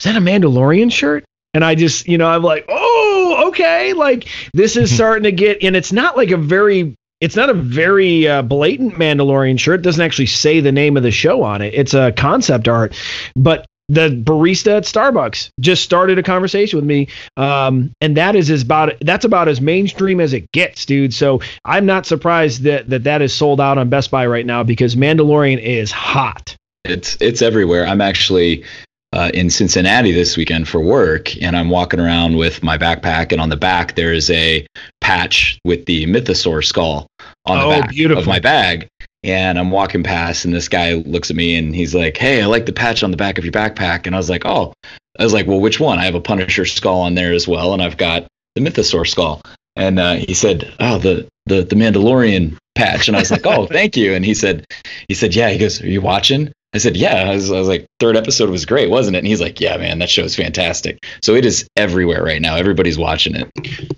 "Is that a Mandalorian shirt?" And I just, you know, I'm like, "Oh, okay." Like this is starting to get, and it's not like a very it's not a very uh, blatant Mandalorian shirt. It doesn't actually say the name of the show on it. It's a concept art, but the barista at Starbucks just started a conversation with me, um, and that is as about that's about as mainstream as it gets, dude. So I'm not surprised that that that is sold out on Best Buy right now because Mandalorian is hot. It's it's everywhere. I'm actually uh, in Cincinnati this weekend for work, and I'm walking around with my backpack, and on the back there is a patch with the Mythosaur skull on Oh, the back beautiful. of my bag. And I'm walking past, and this guy looks at me and he's like, "Hey, I like the patch on the back of your backpack." And I was like, "Oh," I was like, "Well, which one?" I have a Punisher skull on there as well, and I've got the Mythosaur skull. And uh, he said, "Oh, the the the Mandalorian patch." And I was like, "Oh, thank you." And he said, he said, "Yeah." He goes, "Are you watching?" I said, "Yeah." I was, I was like, "Third episode was great, wasn't it?" And he's like, "Yeah, man, that show is fantastic." So it is everywhere right now. Everybody's watching it.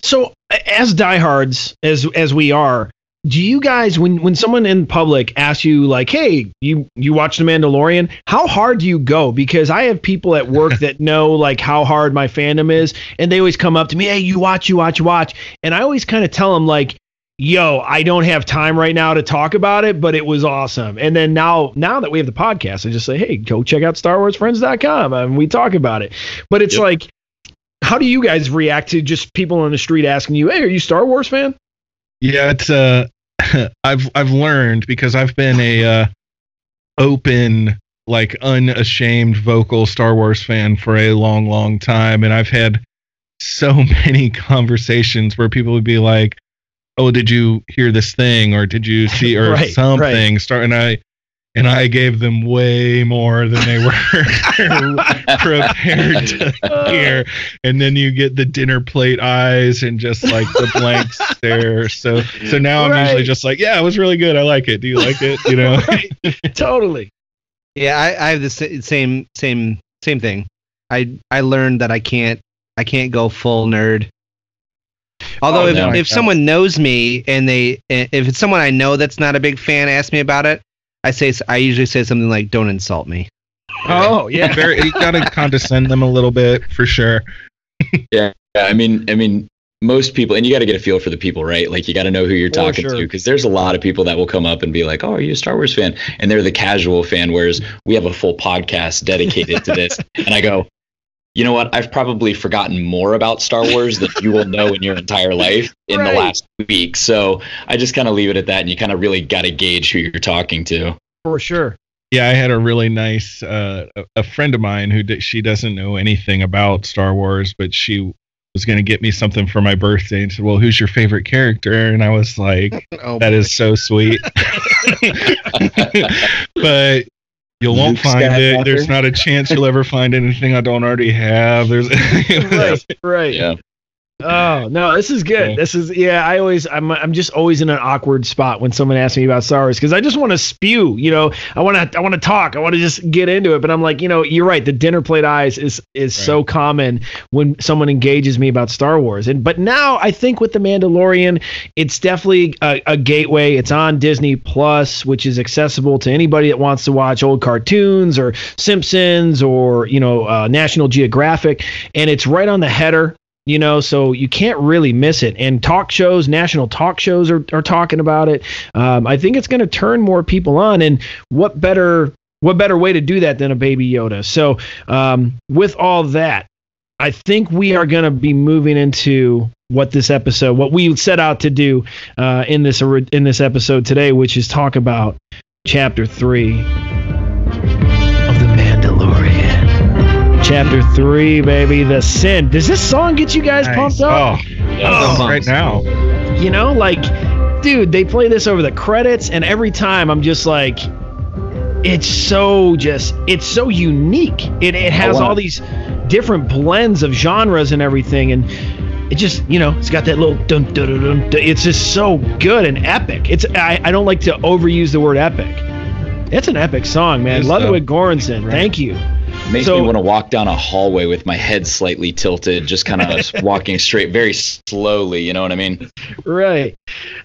So, as diehards as as we are, do you guys when when someone in public asks you like, "Hey, you you watch The Mandalorian?" How hard do you go? Because I have people at work that know like how hard my fandom is, and they always come up to me, "Hey, you watch, you watch, you watch," and I always kind of tell them like. Yo, I don't have time right now to talk about it, but it was awesome. And then now, now that we have the podcast, I just say, hey, go check out StarWarsFriends.com and we talk about it. But it's Yep. like, how do you guys react to just people on the street asking you, "Hey, are you Star Wars fan?" Yeah, it's uh I've I've learned because I've been a uh open like unashamed vocal Star Wars fan for a long long time and I've had so many conversations where people would be like, "Oh, did you hear this thing or did you see or Right, something?" Start and I and I gave them way more than they were prepared to hear. And then you get the dinner plate eyes and just like the blank stare. So so now I'm usually just like, yeah, it was really good. I like it. Do you like it? You know? totally. Yeah, I, I have the same same same thing. I I learned that I can't I can't go full nerd. Although Oh, if, no. if someone knows me and they if it's someone I know that's not a big fan ask me about it, I say I usually say something like "Don't insult me." Oh yeah. Very, you gotta condescend them a little bit for sure. Yeah, yeah, I mean, I mean, most people, and you got to get a feel for the people, right? Like you got to know who you're For talking sure. to, because there's a lot of people that will come up and be like, "Oh, are you a Star Wars fan?" And they're the casual fan, whereas we have a full podcast dedicated to this. And I go, you know what? I've probably forgotten more about Star Wars than you will know in your entire life in Right. the last week. So I just kind of leave it at that, and you kind of really got to gauge who you're talking to. For sure. Yeah, I had a really nice uh, a- a friend of mine who d- she doesn't know anything about Star Wars, but she was going to get me something for my birthday and said, "Well, who's your favorite character?" And I was like, Oh, "That is so sweet." but you won't Luke find it. There's not a chance you'll ever find anything I don't already have. There's Right. Right. Yeah. Oh no, this is good. This is yeah. I always I'm I'm just always in an awkward spot when someone asks me about Star Wars because I just want to spew. You know, I want to I want to talk. I want to just get into it. But I'm like, you know, you're right. The dinner plate eyes is is so common when someone engages me about Star Wars. And but now I think with the Mandalorian, it's definitely a, a gateway. It's on Disney Plus, which is accessible to anybody that wants to watch old cartoons or Simpsons or you know uh, National Geographic, and it's right on the header you know so you can't really miss it. And talk shows national talk shows are, are talking about it. Um, i think it's going to turn more people on and what better what better way to do that than a baby yoda? So um, with all that i think we are going to be moving into what this episode what we set out to do uh, in this in this episode today which is talk about chapter 3 chapter 3 baby the sin does this song get you guys Nice. pumped up Oh, Oh. right now. you know like dude they play this over the credits and every time i'm just like it's so just it's so unique it, it has wanna- all these different blends of genres and everything and it just you know it's got that little dun, dun, dun, dun, dun. it's just so good and epic it's I, I don't like to overuse the word epic it's an epic song man It is, ludwig though. Göransson thank you Makes So- me want to walk down a hallway with my head slightly tilted, just kind of walking straight, very slowly. You know what I mean? right.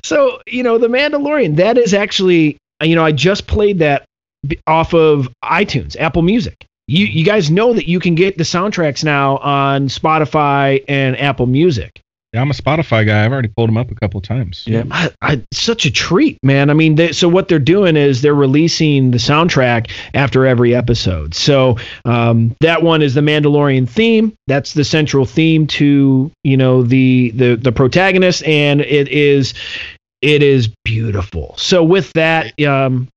So, you know, The Mandalorian, that is actually, you know, I just played that off of iTunes, Apple Music. You, you guys know that you can get the soundtracks now on Spotify and Apple Music. Yeah, I'm a Spotify guy. I've already pulled them up a couple times. Yeah, I, I, such a treat, man. I mean, they, so what they're doing is they're releasing the soundtrack after every episode. So um, that one is the Mandalorian theme. That's the central theme to you know the the the protagonist, and it is it is beautiful. So with that, um,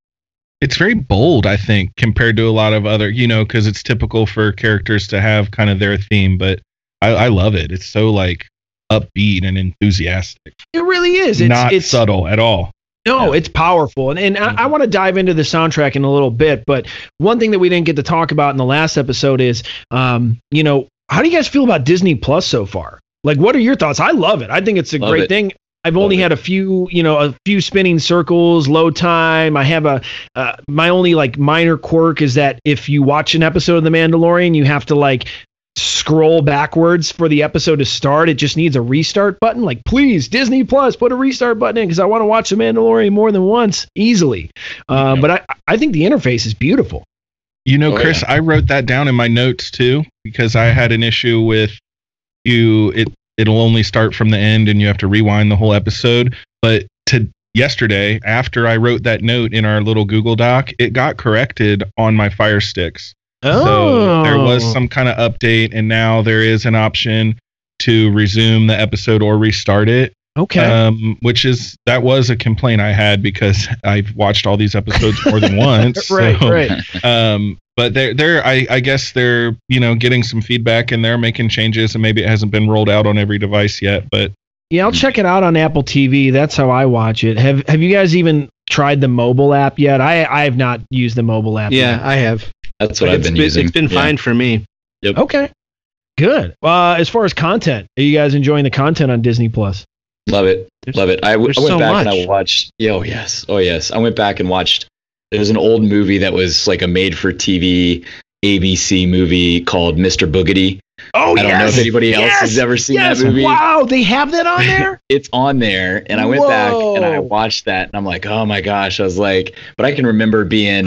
it's very bold, I think, compared to a lot of other, you know, because it's typical for characters to have kind of their theme. But I, I love it. It's so like upbeat and enthusiastic, it really is. It's not it's subtle at all. No, it's powerful. And, and I, I want to dive into the soundtrack in a little bit. But one thing that we didn't get to talk about in the last episode is, um, you know, how do you guys feel about Disney Plus so far? Like, what are your thoughts? I love it. I think it's a Love great it. thing. I've only had a few, you know, a few spinning circles, low time. I have a, uh, my only like minor quirk is that if you watch an episode of The Mandalorian, you have to like scroll backwards for the episode to start. It just needs a restart button. Like, please, Disney Plus, put a restart button in because I want to watch The Mandalorian more than once easily. Uh, But I, I think the interface is beautiful. You know, Oh, Chris, I wrote that down in my notes too because I had an issue with you. It it'll only start from the end, and you have to rewind the whole episode. But to yesterday, after I wrote that note in our little Google Doc, it got corrected on my Fire Sticks. So there was Oh. some kind of update, and now there is an option to resume the episode or restart it. Okay. Um, which is that was a complaint I had because I've watched all these episodes more than once. right, so, right. Um, but they're they're I, I guess they're you know getting some feedback and they're making changes and maybe it hasn't been rolled out on every device yet. But Yeah, I'll check it out on Apple TV. That's how I watch it. Have Have you guys even tried the mobile app yet? I I have not used the mobile app. Yeah, yet. I have. That's what But I've it's been using. It's been Yeah. fine for me. Okay. Good. Uh, as far as content, are you guys enjoying the content on Disney Plus? Love it. There's- Love it. I, w- there's I went so back and I watched. Yeah, Oh yes. Oh yes. I went back and watched. There was an old movie that was like a made-for-TV ABC movie called Mr. Boogedy. Oh, yeah. I don't know if anybody else Yes! has ever seen yes. that movie. Wow, they have that on there. It's on there, and I went back and I watched that, and I'm like, oh my gosh! I was like, but I can remember being,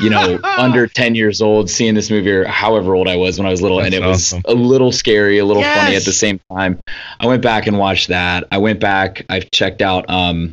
you know, under 10 years old, seeing this movie, or however old I was when I was little, and That's it was a little scary, a little funny at the same time. I went back and watched that. I went back. I've checked out. Um,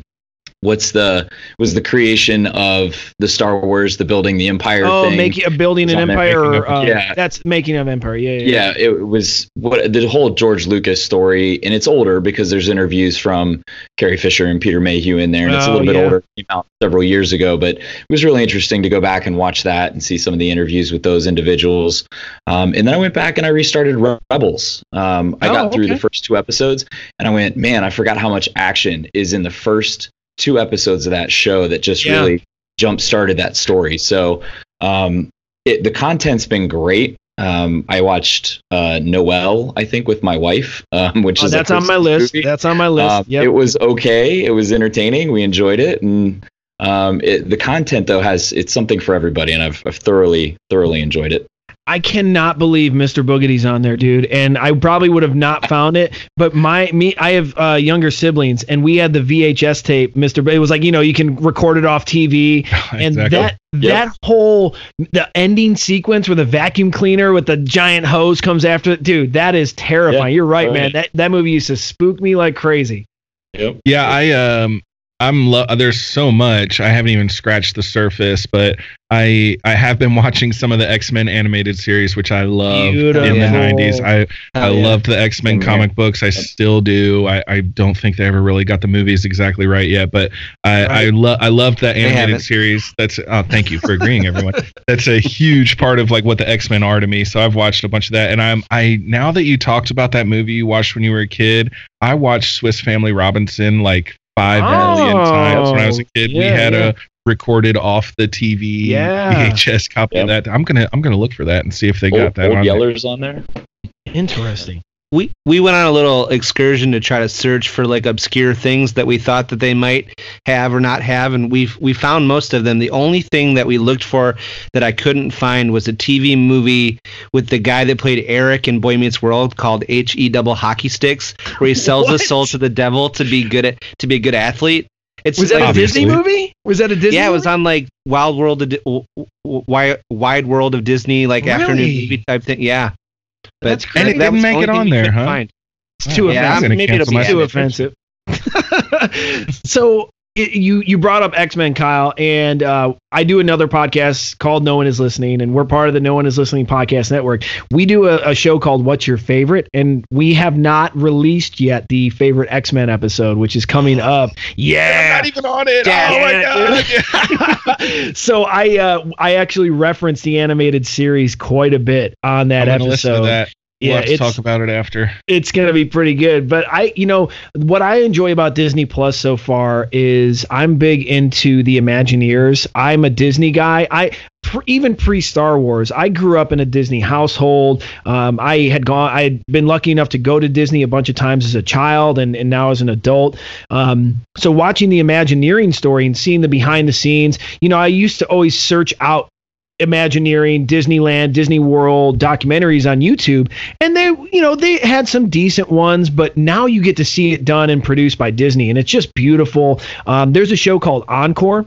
what's the was the creation of the Star Wars, the building the Empire oh, thing. making a building an empire. making Or, of- uh, yeah. that's making of empire. Yeah, yeah. yeah. it was what the whole George Lucas story, and it's older because there's interviews from Carrie Fisher and Peter Mayhew in there, and it's a Oh, little bit yeah. older. Came out several years ago, but it was really interesting to go back and watch that and see some of the interviews with those individuals. Um, and then I went back and I restarted Rebels. Um, I Oh, got through okay. the first two episodes, and I went, man, I forgot how much action is in the first two episodes of that show that just Yeah. really jump started that story. So um, it, the content's been great. Um, I watched uh, Noel, I think, with my wife, um, which Oh, is that's on my list. movie. That's on my list. Um, yep. It was okay. It was entertaining. We enjoyed it, and um, it, the content though has it's something for everybody, and I've, I've thoroughly thoroughly enjoyed it. I cannot believe Mr. Boogedy's on there, dude. And I probably would have not found it, but my me, I have uh, younger siblings, and we had the VHS tape. Mr. Bo- it was like you know you can record it off TV, and Exactly. that that whole the ending sequence where the vacuum cleaner with the giant hose comes after it, dude. That is terrifying. Yeah, You're right, man. That that movie used to spook me like crazy. Yep. Yeah, I um I'm lo- uh, there's so much I haven't even scratched the surface, but I I have been watching some of the X-Men animated series which I love in the Beautiful. 90s. I I Oh, yeah. loved the X-Men comic books. I still do. I, I don't think they ever really got the movies exactly right yet, but I I Right. love I loved that animated series. That's oh thank you for agreeing everyone. That's a huge part of like what the X-Men are to me. So I've watched a bunch of that and I'm I now that you talked about that movie you watched when you were a kid, I watched Swiss Family Robinson like five million oh, times when I was a kid. we Oh, had yeah. a recorded off the TV Yeah. VHS copy of that. I'm gonna I'm gonna look for that and see if they got Old, that old on there. Yellers on there. Interesting. We we went on a little excursion to try to search for like obscure things that we thought that they might have or not have and we we found most of them the only thing that we looked for that I couldn't find was a TV movie with the guy that played Eric in Boy Meets World called HE double hockey sticks where he sells his soul to the devil to be good at to be a good athlete it's Was that like, a Disney movie? Was that a Disney? yeah, it was on like Wild World of Di- w- w- Wide Wide World of Disney, like afternoon movie type thing. Yeah, but That's And it crazy. that didn't make it on there, huh? find. It's too Yeah, offensive. maybe it'll be too offensive. so you you brought up X Men, Kyle, and uh, I do another podcast called No One Is Listening, and we're part of the No One Is Listening podcast network. We do a, a show called What's Your Favorite, and we have not released yet the favorite X Men episode, which is coming up. Yeah, I'm not even on it. Damn oh my god. so I uh, I actually referenced the animated series quite a bit on that I'm gonna listen to episode. that. Yeah, we'll have to it's- talk about it after. it's gonna be pretty good. But I, you know, what I enjoy about Disney Plus so far is I'm big into the Imagineers. I'm a Disney guy. I even pre Star Wars, I grew up in a Disney household. Um, I had gone, I had been lucky enough to go to Disney a bunch of times as a child and, and now as an adult. Um, so watching the Imagineering story and seeing the behind the scenes, you know, I used to always search out Imagineering, Disneyland, Disney World documentaries on YouTube, and they, you know, they had some decent ones, but now you get to see it done and produced by Disney, and it's just beautiful. Um, there's a show called Encore.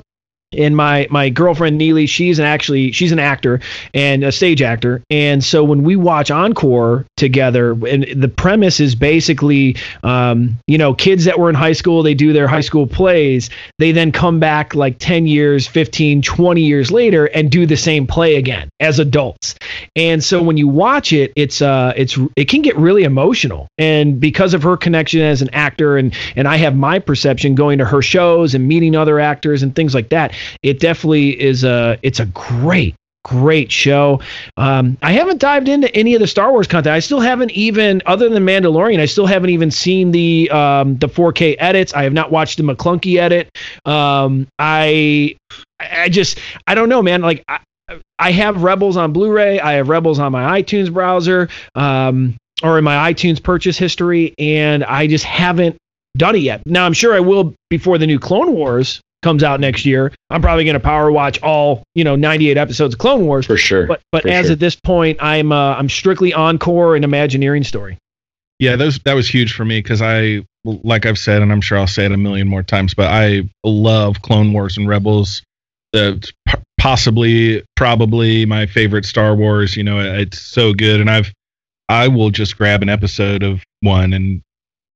And my my girlfriend Neely, she's an actually she's an actor and a stage actor, and so when we watch Encore together, and the premise is basically, um, you know, kids that were in high school, they do their high school plays, they then come back like 10 years, 15, 20 years later and do the same play again as adults. And so when you watch it, it's uh it's it can get really emotional. And because of her connection as an actor and and I have my perception going to her shows and meeting other actors and things like that, it definitely is a it's a great great show. Um, I haven't dived into any of the Star Wars content. I still haven't even, other than Mandalorian, I still haven't even seen the um, the 4K edits. I have not watched the Maclunkey edit. Um, I I just I don't know, man. Like I, I have Rebels on Blu-ray. I have Rebels on my iTunes browser, um, or in my iTunes purchase history, and I just haven't done it yet. Now I'm sure I will before the new Clone Wars comes out next year. I'm probably going to power watch all you know 98 episodes of Clone Wars for sure. But but for as sure. at this point, I'm uh, I'm strictly Encore and Imagineering story. Yeah, those that was huge for me because I, like I've said, and I'm sure I'll say it a million more times, but I love Clone Wars and Rebels. The p- possibly, probably my favorite Star Wars. You know, it's so good, and I've, I will just grab an episode of one and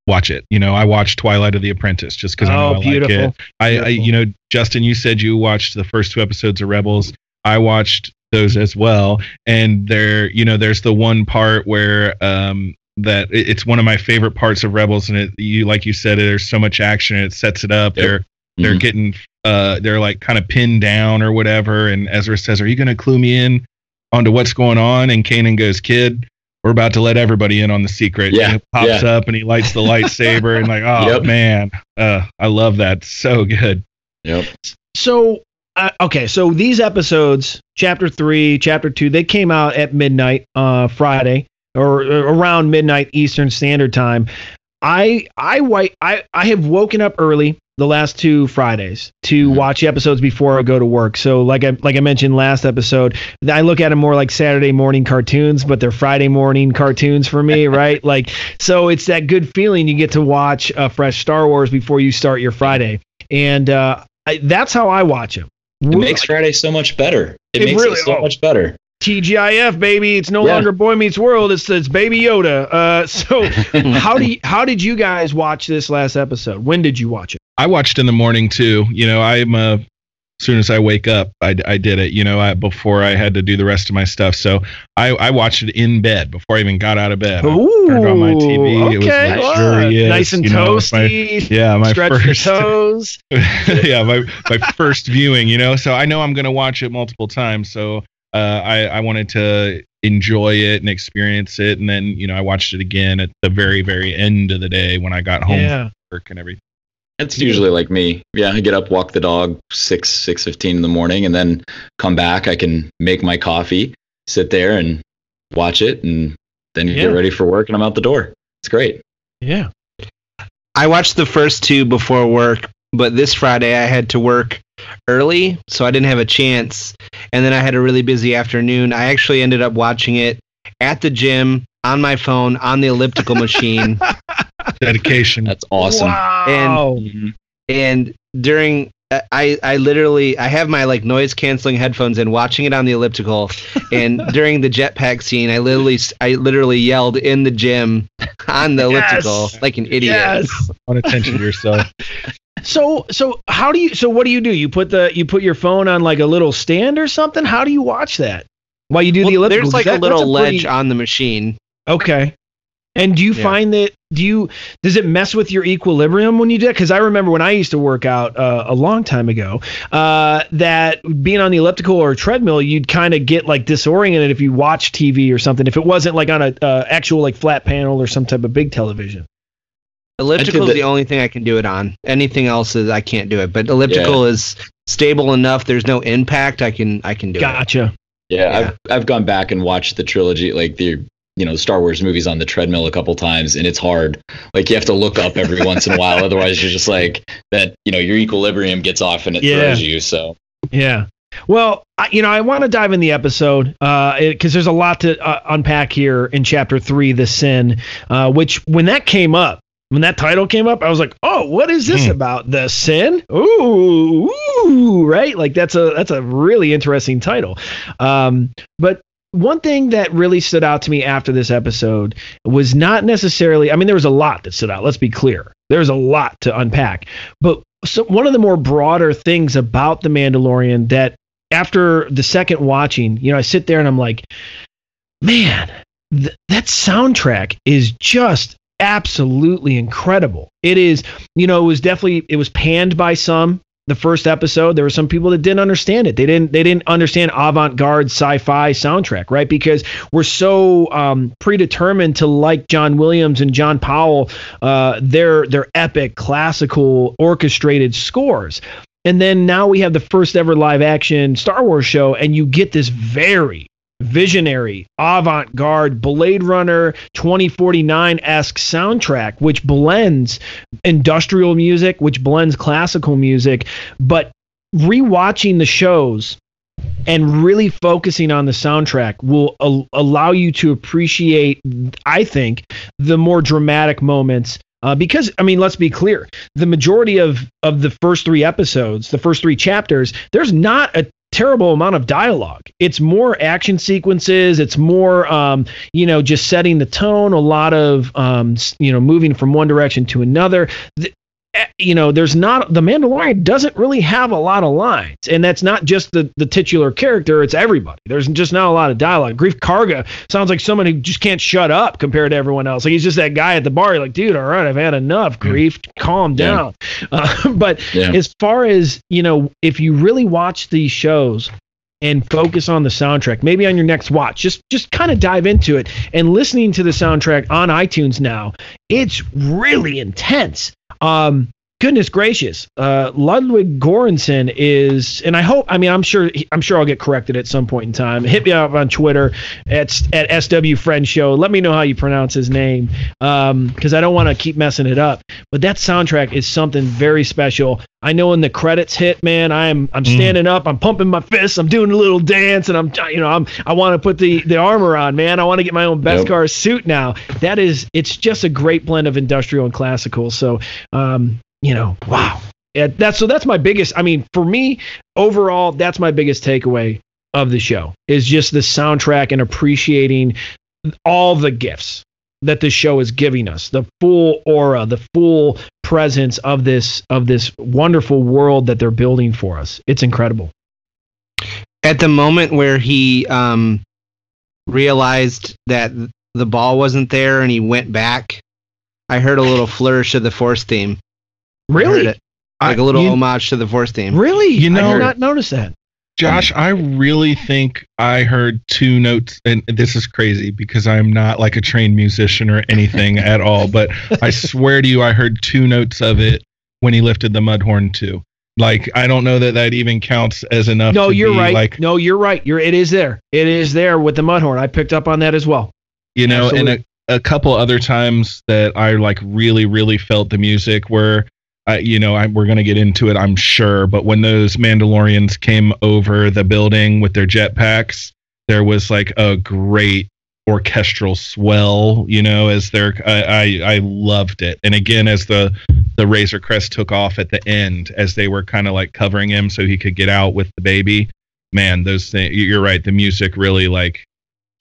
watch it. You know, I watched Twilight of the Apprentice just because I know Oh, I beautiful. like it. I, I, you know, Justin, you said you watched the first two episodes of Rebels. I watched those as well, and there, you know, there's the one part where um that it- it's one of my favorite parts of Rebels, and it you like you said, there's so much action, and it sets it up. Yep. They're they're Mhm. getting uh they're like kind of pinned down or whatever, and Ezra says, "Are you going to clue me in onto what's going on?" And Kanan goes, "Kid." We're about to let everybody in on the secret. Yeah, And he pops yeah. up and he lights the lightsaber and like, oh Yep. man, uh, I love that. So good. Yep. So uh, okay, so these episodes, chapter three, chapter two, they came out at midnight uh, Friday or, or around midnight Eastern Standard Time. I I wi- I I have woken up early the last two Fridays to Mhm. watch episodes before I go to work. So like I like I mentioned last episode, I look at them more like Saturday morning cartoons, but they're Friday morning cartoons for me, right? Like so it's that good feeling you get to watch a fresh Star Wars before you start your Friday. And uh, I, that's how I watch them. It makes Friday so much better. It, It makes really- it so oh. much better. TGIF baby. It's no Yeah. longer Boy Meets World. It's it's Baby Yoda. Uh, so how do you, how did you guys watch this last episode? When did you watch it? I watched in the morning too. You know, I'm uh, as soon as I wake up, I, I did it. You know, I, before I had to do the rest of my stuff. So I, I watched it in bed before I even got out of bed. I turned on my TV. It was okay, luxurious, nice and you know, it's my- toasty. yeah, my Stretch first. toes. yeah, my my first viewing. You know, so I know I'm gonna watch it multiple times. So uh, I I wanted to enjoy it and experience it, and then you know I watched it again at the very very end of the day when I got home Yeah. from work and everything. It's usually like me. Yeah, I get up, walk the dog six six fifteen in the morning, and then come back. I can make my coffee, sit there, and watch it, and then you Yeah. get ready for work, and I'm out the door. It's great. Yeah. I watched the first two before work, but this Friday I had to work early, so I didn't have a chance. And then I had a really busy afternoon. I actually ended up watching it at the gym on my phone on the elliptical machine. Dedication. That's awesome. Wow. Mhm. and during I, I literally I have my like noise canceling headphones and watching it on the elliptical and during the jetpack scene I literally I literally yelled in the gym on the elliptical Yes. like an idiot. Yes. Want attention to yourself. So so how do you so what do you do? You put the you put your phone on like a little stand or something? How do you watch that? While you do the elliptical? there's like That- a little that's ledge pretty- on the machine Okay. And do you Yeah. find that do you does it mess with your equilibrium when you do it? Because I remember when I used to work out uh, a long time ago, uh, that being on the elliptical or treadmill, you'd kind of get like disoriented if you watch TV or something. If it wasn't like on a uh, actual like flat panel or some type of big television. Elliptical is that- the only thing I can do it on. Anything else is I can't do it. But elliptical is stable enough. There's no impact. I can I can do it. Gotcha. Yeah, Yeah. I've I've gone back and watched the trilogy, like the you know Star Wars movies on the treadmill a couple times, and it's hard. Like you have to look up every once in a while, otherwise you're just like that. You know, your equilibrium gets off and it Yeah. throws you. So Yeah. Well, I, you know, I want to dive in the episode because there's a lot to uh, unpack here in chapter three, the sin. Uh, which, when that came up, when that title came up, I was like, "Oh, what is this Hmm. about? The sin? Ooh, ooh, right? Like that's a that's a really interesting title." Um, but one thing that really stood out to me after this episode was not necessarily. I mean, there was a lot that stood out. Let's be clear. There's a lot to unpack, but so one of the more broader things about the Mandalorian that after the second watching, you know, I sit there and I'm like, man, th- that soundtrack is just absolutely incredible. It is, you know, it was definitely it was panned by some. The first episode, there were some people that didn't understand it. They didn't they didn't understand avant-garde sci-fi soundtrack, right? Because we're so um, predetermined to like John Williams and John Powell, uh, their their epic classical orchestrated scores. And then now we have the first ever live action Star Wars show, and you get this very visionary, avant garde, Blade Runner 2049 esque soundtrack, which blends industrial music, which blends classical music. But rewatching the shows and really focusing on the soundtrack will al- allow you to appreciate, I think, the more dramatic moments. Uh, because I mean, let's be clear: the majority of of the first three episodes, the first three chapters, there's not a terrible amount of dialogue. It's more action sequences. It's more, um, you know, just setting the tone. A lot of, um, you know, moving from one direction to another. Eh, you know, there's not the Mandalorian doesn't really have a lot of lines, and that's not just the the titular character; it's everybody. There's just not a lot of dialogue. Greef Karga sounds like someone who just can't shut up compared to everyone else. Like he's just that guy at the bar. You're like, dude, all right, I've had enough. Greef, calm Yeah. down. Uh, but Yeah. as far as you know, if you really watch these shows and focus on the soundtrack. Maybe on your next watch. Just just kind of dive into it. And listening to the soundtrack on itunes now it's really intense. Um goodness gracious uh ludwig Göransson is and i hope i mean i'm sure i'm sure i'll get corrected at some point in time. Hit me up on twitter at at sw friend show. Let me know how you pronounce his name um because i don't want to keep messing it up. But that soundtrack is something very special. I know when the credits hit man i'm i'm standing up i'm pumping my fists i'm doing a little dance and i'm you know i'm i want to put the the armor on man. I want to get my own beskar suit now. That is it's just a great blend of industrial and classical. So um you know wow. Yeah, that's so that's my biggest i mean for me overall that's my biggest takeaway of the show is just the soundtrack and appreciating all the gifts that the show is giving us the full aura the full presence of this of this wonderful world that they're building for us. It's incredible. At the moment where he um, realized that the ball wasn't there and he went back, I heard a little flourish of the Force theme. I really it. Like a little you- homage to the Force theme. really You i know- did not notice that Josh, I really think I heard two notes, and this is crazy because I'm not like a trained musician or anything at all. But I swear to you, I heard two notes of it when he lifted the mud horn too. Like I don't know that that even counts as enough. no to you're be, right Like no you're right you're it is there it is there with the mudhorn i picked up on that as well you know, and a, a couple other times that I like really, really felt the music where. I, you know, I, we're gonna get into it, I'm sure. But when those Mandalorians came over the building with their jetpacks, there was like a great orchestral swell. You know, as their I, I I loved it. And again, as the the Razor Crest took off at the end, as they were kind of like covering him so he could get out with the baby. Man, those things. You're right. The music really like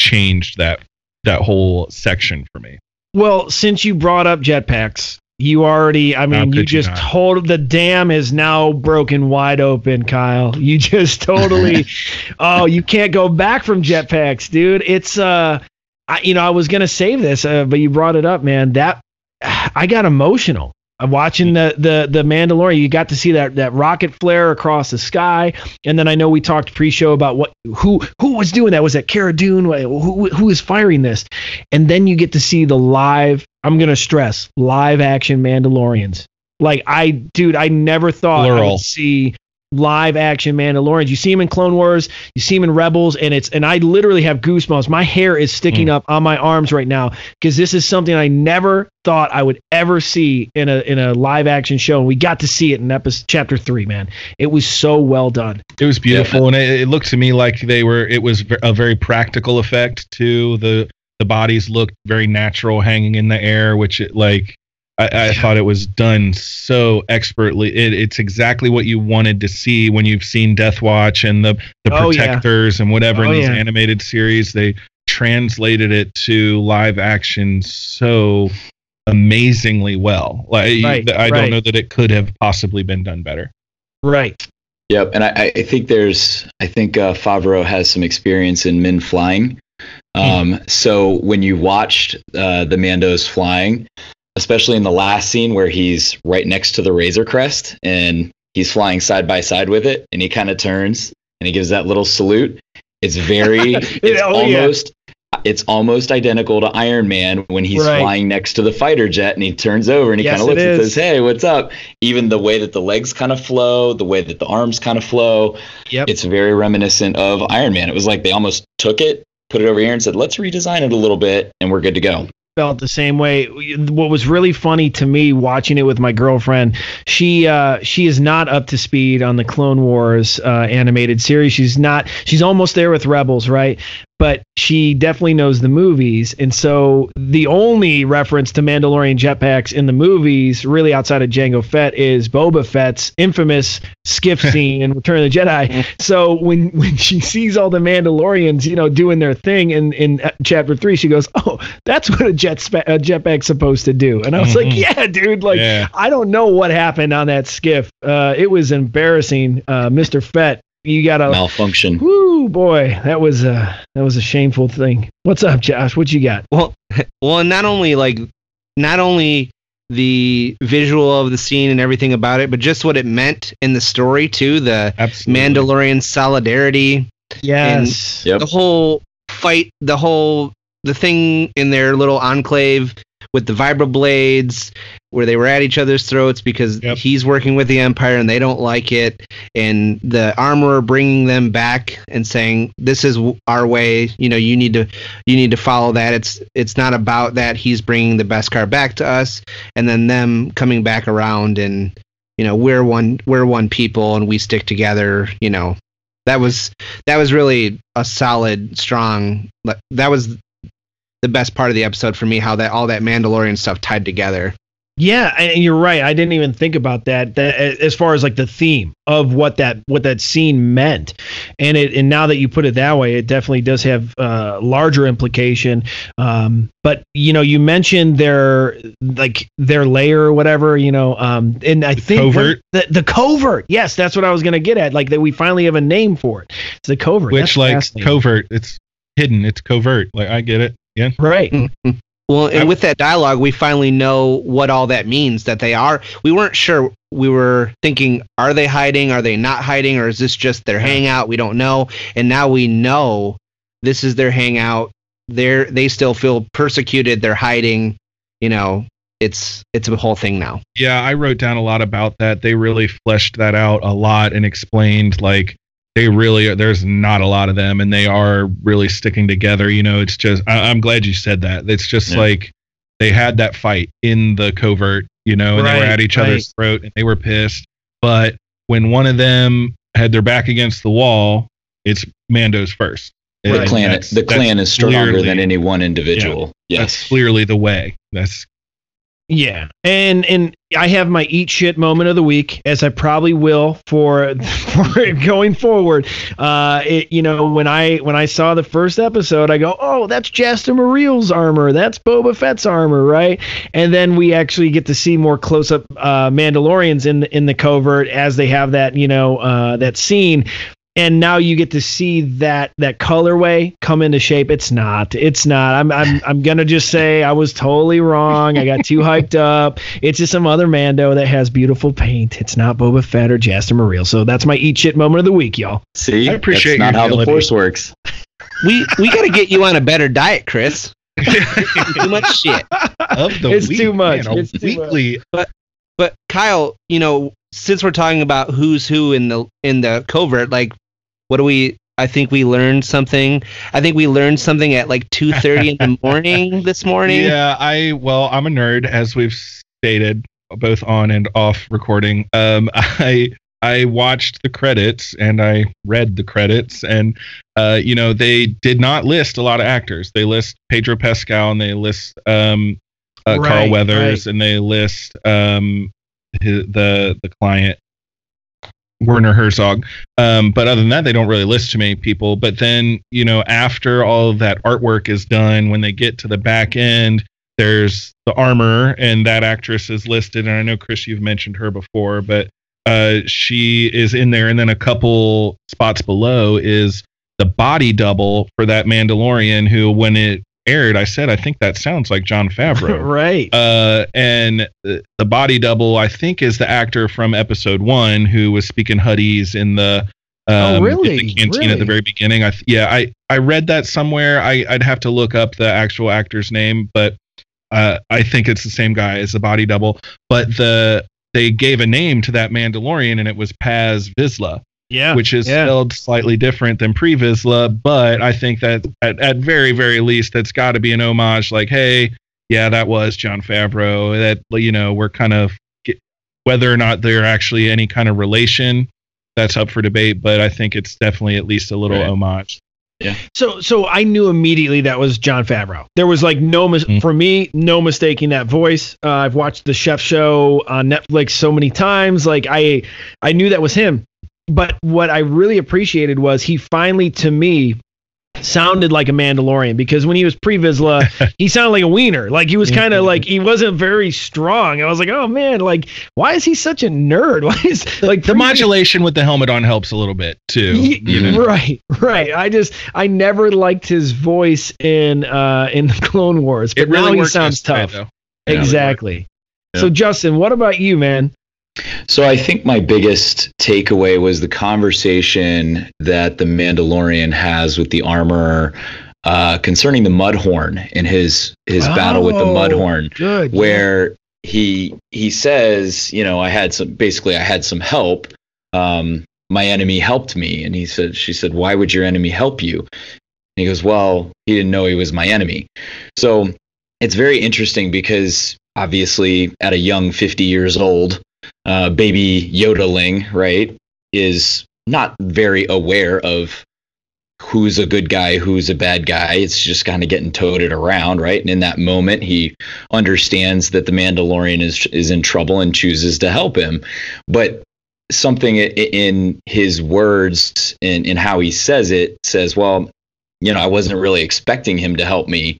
changed that that whole section for me. Well, since you brought up jetpacks, you already, I mean, you you just not? told the dam is now broken wide open, Kyle. You just totally, oh, you can't go back from jetpacks, dude. It's, uh, I, you know, I was gonna save this, uh, but you brought it up, man. That I got emotional. I'm watching the the the Mandalorian. You got to see that that rocket flare across the sky, and then I know we talked pre-show about what who who was doing that. Was that Cara Dune? Who who is firing this? And then you get to see the live. I'm gonna stress live action Mandalorians. Like I, dude, I never thought I would see live action Mandalorians. You see him in Clone Wars, you see him in Rebels, and it's and I literally have goosebumps. My hair is sticking hmm. up on my arms right now because this is something I never thought I would ever see in a in a live action show. And we got to see it in episode chapter three, man. It was so well done. It was beautiful, and it, it looked to me like they were. It was a very practical effect to the the bodies looked very natural, hanging in the air, which it like. I, I thought it was done so expertly. It, it's exactly what you wanted to see when you've seen Death Watch and the the Oh, yeah. protectors and whatever Oh, in these yeah. animated series. They translated it to live action so amazingly well. Like Right, I right. don't know that it could have possibly been done better. Right. Yep, and I, I think there's I think uh, Favreau has some experience in men flying. Um, so when you watched uh, the Mandos flying, especially in the last scene where he's right next to the Razor Crest and he's flying side by side with it, and he kind of turns and he gives that little salute. It's very, it's Oh, yeah. almost, it's almost identical to Iron Man when he's Right. flying next to the fighter jet and he turns over and he Yes, kind of looks and says, "Hey, what's up?" Even the way that the legs kind of flow, the way that the arms kind of flow, Yep. it's very reminiscent of Iron Man. It was like they almost took it, put it over here, and said, "Let's redesign it a little bit, and we're good to go." felt the same way. What was really funny to me watching it with my girlfriend, she uh, she is not up to speed on the Clone Wars uh, animated series. She's not. She's almost there with Rebels, right? But she definitely knows the movies, and so the only reference to Mandalorian jetpacks in the movies, really outside of Jango Fett, is Boba Fett's infamous skiff scene in Return of the Jedi. So when when she sees all the Mandalorians, you know, doing their thing in in uh, chapter three, she goes, "Oh, that's what a jet spa- a jetpack's supposed to do." And I was like, Mhm. "Yeah, dude, like Yeah. I don't know what happened on that skiff. Uh, it was embarrassing, uh, Mr. Fett. You gotta, Malfunction. Whoo, boy, that was a that was a shameful thing. What's up, Josh? What you got? Well, well, not only like, not only the visual of the scene and everything about it, but just what it meant in the story too. The Absolutely. Mandalorian solidarity, Yes. Yep. the whole fight, the whole the thing in their little enclave with the vibroblades where they were at each other's throats because Yep. he's working with the empire and they don't like it. And the armorer bringing them back and saying this is our way. You know you need to you need to follow that. It's it's not about that. He's bringing the beskar back to us. And then them coming back around and you know we're one we're one people and we stick together you know. That was that was really a solid strong like, that was the best part of the episode for me how that all that mandalorian stuff tied together Yeah, and you're right. I didn't even think about that. That as far as like the theme of what that what that scene meant, and it and now that you put it that way, it definitely does have uh, larger implication. Um, but you know, you mentioned their like their lair or whatever, you know, um, and I think covert? the the covert. Yes, that's what I was gonna get at. Like that, we finally have a name for it. It's the covert. which That's like covert it's hidden it's covert like i get it yeah. Right. Mm-hmm. well and I- with that dialogue we finally know what all that means that they are we weren't sure. We were thinking are they hiding? Are they not hiding? Or is this just their hangout? We don't know. And now we know this is their hangout. They're they still feel persecuted. They're hiding. You know it's it's a whole thing now. Yeah i wrote down a lot about that. They really fleshed that out a lot and explained like they really are, there's not a lot of them and they are really sticking together you know it's just I, i'm glad you said that it's just Yeah. like they had that fight in the covert you know and they were at each right. other's throat and they were pissed but when one of them had their back against the wall it's mando's first The And clan, the clan is stronger clearly- than any one individual. that's Yes. clearly the way that's Yeah, and and I have my eat shit moment of the week, as I probably will for for going forward. Uh, it, you know, when I when I saw the first episode, I go, oh, that's Jaster Mereel's armor, that's Boba Fett's armor, right? And then we actually get to see more close up uh, Mandalorians in the, in the covert as they have that you know uh, that scene. And now you get to see that that colorway come into shape. It's not. It's not. I'm I'm I'm gonna just say I was totally wrong. I got too hyped up. It's just some other Mando that has beautiful paint. It's not Boba Fett or Jaster Mereel. So that's my eat shit moment of the week, y'all. See, I appreciate that's not your how the humility. force works. We we got to get you on a better diet, Chris. too much shit. of the It's week, too much. man, It's too much. weekly. But Kyle, you know, since we're talking about who's who in the in the covert, like, what do we? I think we learned something. I think we learned something at like two thirty in the morning this morning. Yeah, I well, I'm a nerd as we've stated both on and off recording. Um, I I watched the credits and I read the credits and uh, you know they did not list a lot of actors. They list Pedro Pascal and they list um, uh, Right, Carl Weathers right. and they list um, his, the the client Werner Herzog. Um, but other than that, they don't really list too many people. But then, you know, after all that artwork is done, when they get to the back end, there's the armor, and that actress is listed. And I know, Chris, you've mentioned her before, but uh, she is in there. And then a couple spots below is the body double for that Mandalorian who, when it aired, I said, I think that sounds like Jon Favreau. right. Uh, and the body double, I think, is the actor from episode one who was speaking Huttese in the Oh, um, really? the canteen Really? at the very beginning. I th- yeah, I I read that somewhere. I I'd have to look up the actual actor's name, but uh, I think it's the same guy as the body double. But the they gave a name to that Mandalorian, and it was Paz Vizsla yeah. which is yeah. spelled slightly different than pre Vizsla, but I think that at, at very, very least, that's got to be an homage. Like, hey, yeah, that was Jon Favreau. That you know, we're kind of get, whether or not they're actually any kind of relation. That's up for debate, but I think it's definitely at least a little Right. homage. Yeah. So so I knew immediately that was Jon Favreau. There was like no mis- Mm. for me no mistaking that voice. Uh, I've watched the Chef Show on Netflix so many times. Like I I knew that was him. But what I really appreciated was he finally to me sounded like a Mandalorian because when he was pre Vizsla, he sounded like a wiener. Like he was kind of like he wasn't very strong. I was like, oh man, like why is he such a nerd? Why is like The modulation with the helmet on helps a little bit too. Ye- you know? Right, right. I just I never liked his voice in uh in the Clone Wars, but It really now he sounds tough. exactly. Yeah. So Justin, what about you, man? So I think my biggest takeaway was the conversation that the Mandalorian has with the armorer uh, concerning the Mudhorn and his his battle with the Oh, Mudhorn, Good. where he he says, you know, I had some basically I had some help. Um, my enemy helped me, and he said, she said, why would your enemy help you? And he goes, well, he didn't know he was my enemy. So it's very interesting because obviously at a young 50 years old uh, baby yodeling right is not very aware of who's a good guy who's a bad guy. It's just kind of getting toted around right? And in that moment he understands that the mandalorian is is in trouble and chooses to help him. But something in his words and in how he says it says well you know i wasn't really expecting him to help me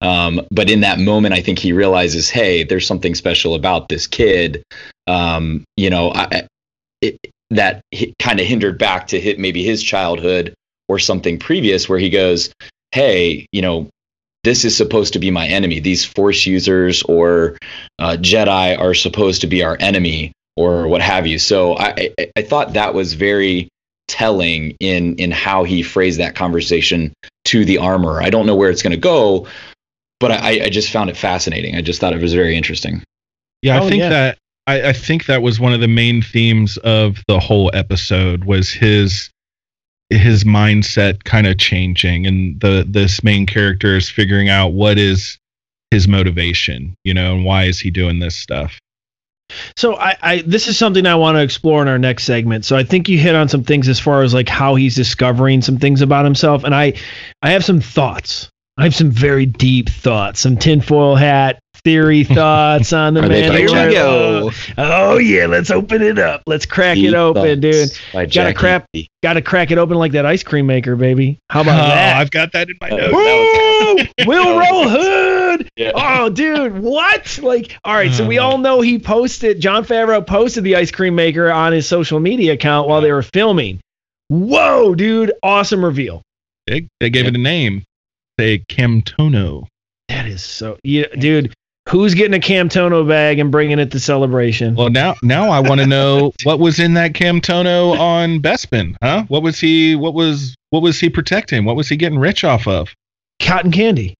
um, but in that moment, I think he realizes, hey, there's something special about this kid. Um, you know, I, it, that kind of hindered back to hit maybe his childhood or something previous where he goes, hey, you know, this is supposed to be my enemy. These force users or uh, Jedi are supposed to be our enemy or what have you. So I, I, I thought that was very telling in in how he phrased that conversation to the armor. I don't know where it's going to go, but I, I just found it fascinating. I just thought it was very interesting. Yeah, Oh, I think yeah. that I, I think that was one of the main themes of the whole episode was his his mindset kind of changing and the this main character is figuring out what is his motivation, you know, and why is he doing this stuff. So I, I this is something I want to explore in our next segment. So I think you hit on some things as far as like how he's discovering some things about himself, and I I have some thoughts. I have some very deep thoughts, some tinfoil hat theory thoughts on the man. by Here we go. Oh yeah, let's open it up. Let's crack it open, dude. Gotta Jackie crap- B. Got to crack it open like that ice cream maker, baby. How about oh, that? I've got that in my Uh, notes. Woo! Willrow Hood. Yeah. Oh, dude, what? Like, all right. So we Uh. all know he posted. Jon Favreau posted the ice cream maker on his social media account while they were filming. Whoa, dude! Awesome reveal. They, they gave it a name. Say Camtono. That is so, yeah, dude. Who's getting a Camtono bag and bringing it to celebration? Well, now now I want to know what was in that Camtono on Bespin, huh? What was he? What was what was he protecting? What was he getting rich off of? Cotton candy,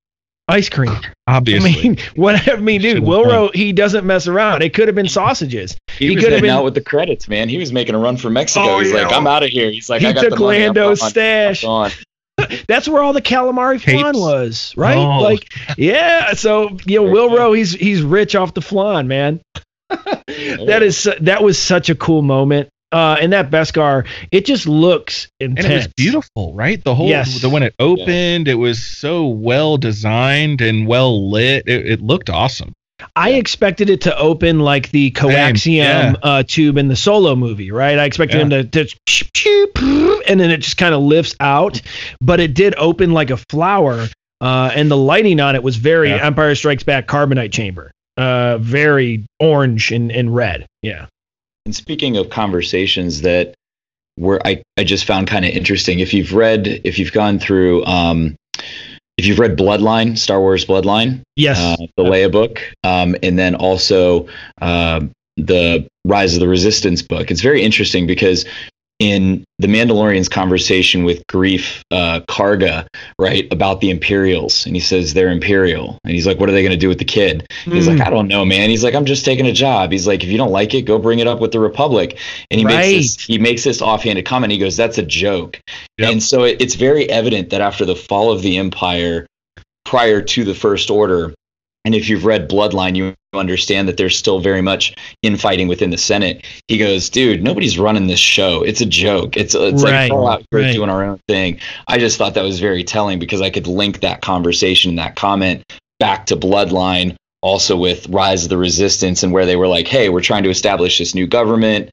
ice cream. Obviously, I mean, what? I mean, dude, Willrow, he doesn't mess around. It could have been sausages. He, was could have heading been. out with the credits, man. He was making a run for Mexico. Oh, He's yeah. like, I'm out of here. He's like, He I got took the money. I'm Lando's stash. I'm gone. That's where all the calamari flan was, right? Oh. Like, yeah. So you know, Willrow, he's he's rich off the flan, man. that is that was such a cool moment. Uh, and that Beskar, it just looks intense. and it was beautiful, right? The whole Yes. the when it opened, it was so well designed and well lit. It, it looked awesome. I expected it to open like the coaxium yeah. uh, tube in the Solo movie, right? I expected him to, to and then it just kind of lifts out, but it did open like a flower, uh, and the lighting on it was very Yeah. Empire Strikes Back carbonite chamber, uh, very orange and, and red. Yeah. And speaking of conversations that were I, I just found kind of interesting. If you've read, if you've gone through, um, if you've read Bloodline, Star Wars Bloodline, Yes. uh, the Leia book, um, and then also uh, the Rise of the Resistance book, it's very interesting because in the Mandalorian's conversation with Greef uh, Karga, right, about the Imperials, and he says they're Imperial, and he's like, "What are they going to do with the kid?" He's Mm. like, "I don't know, man." He's like, "I'm just taking a job." He's like, "If you don't like it, go bring it up with the Republic." And he makes this he makes this offhanded comment. He goes, "That's a joke," Yep. and so it, it's very evident that after the fall of the Empire, prior to the First Order, and if you've read Bloodline, you understand that there's still very much infighting within the Senate. He goes, dude, nobody's running this show. It's a joke. It's it's Right, like Fallout. We're right. doing our own thing. I just thought that was very telling because I could link that conversation, that comment, back to Bloodline. Also with Rise of the Resistance and where they were like, hey, we're trying to establish this new government.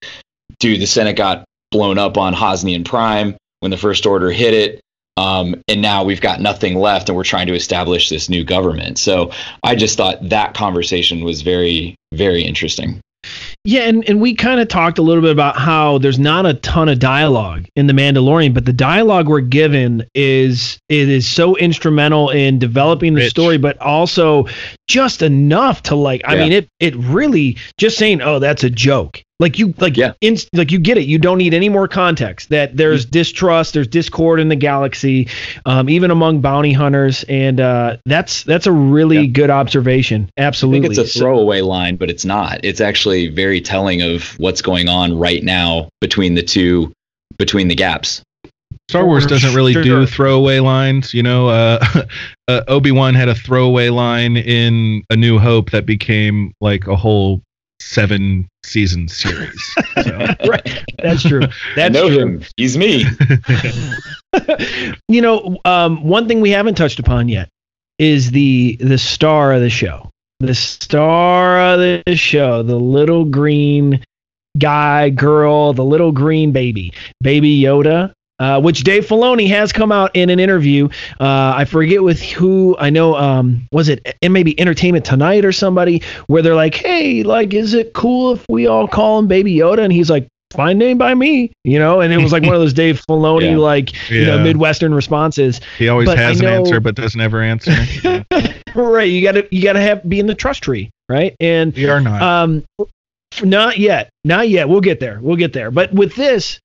Dude, the Senate got blown up on Hosnian Prime when the First Order hit it. Um, and now we've got nothing left and we're trying to establish this new government. So I just thought that conversation was very, very interesting. Yeah, and, and we kind of talked a little bit about how there's not a ton of dialogue in The Mandalorian, but the dialogue we're given is it is so instrumental in developing the Rich. story, but also just enough to like I Yeah. mean it it really just saying, oh, that's a joke. Like you like Yeah. inst- like you get it. You don't need any more context. That there's distrust, there's discord in the galaxy, um, even among bounty hunters, and uh, that's that's a really Yeah. good observation. I Absolutely. think it's a So- throwaway line, but it's not. It's actually very telling of what's going on right now between the two, between the gaps. Star Wars doesn't really sure. do throwaway lines. You know, uh, uh, Obi Wan had a throwaway line in A New Hope that became like a whole seven season series. So, right. That's true. I That's know true. him. He's me. you know, um, one thing we haven't touched upon yet is the the star of the show. The star of the show, the little green guy, girl, the little green baby, baby Yoda. Uh, which Dave Filoni has come out in an interview. Uh, I forget with who. I know. Um, was it and maybe Entertainment Tonight or somebody where they're like, "Hey, like, is it cool if we all call him Baby Yoda?" And he's like, "Fine name by me," you know. And it was like one of those Dave Filoni Yeah. like you know Midwestern responses. he always But has an answer, but doesn't ever answer. right. You gotta you gotta have be in the trust tree, right? And we are not. um, not yet, not yet. We'll get there. We'll get there. But with this,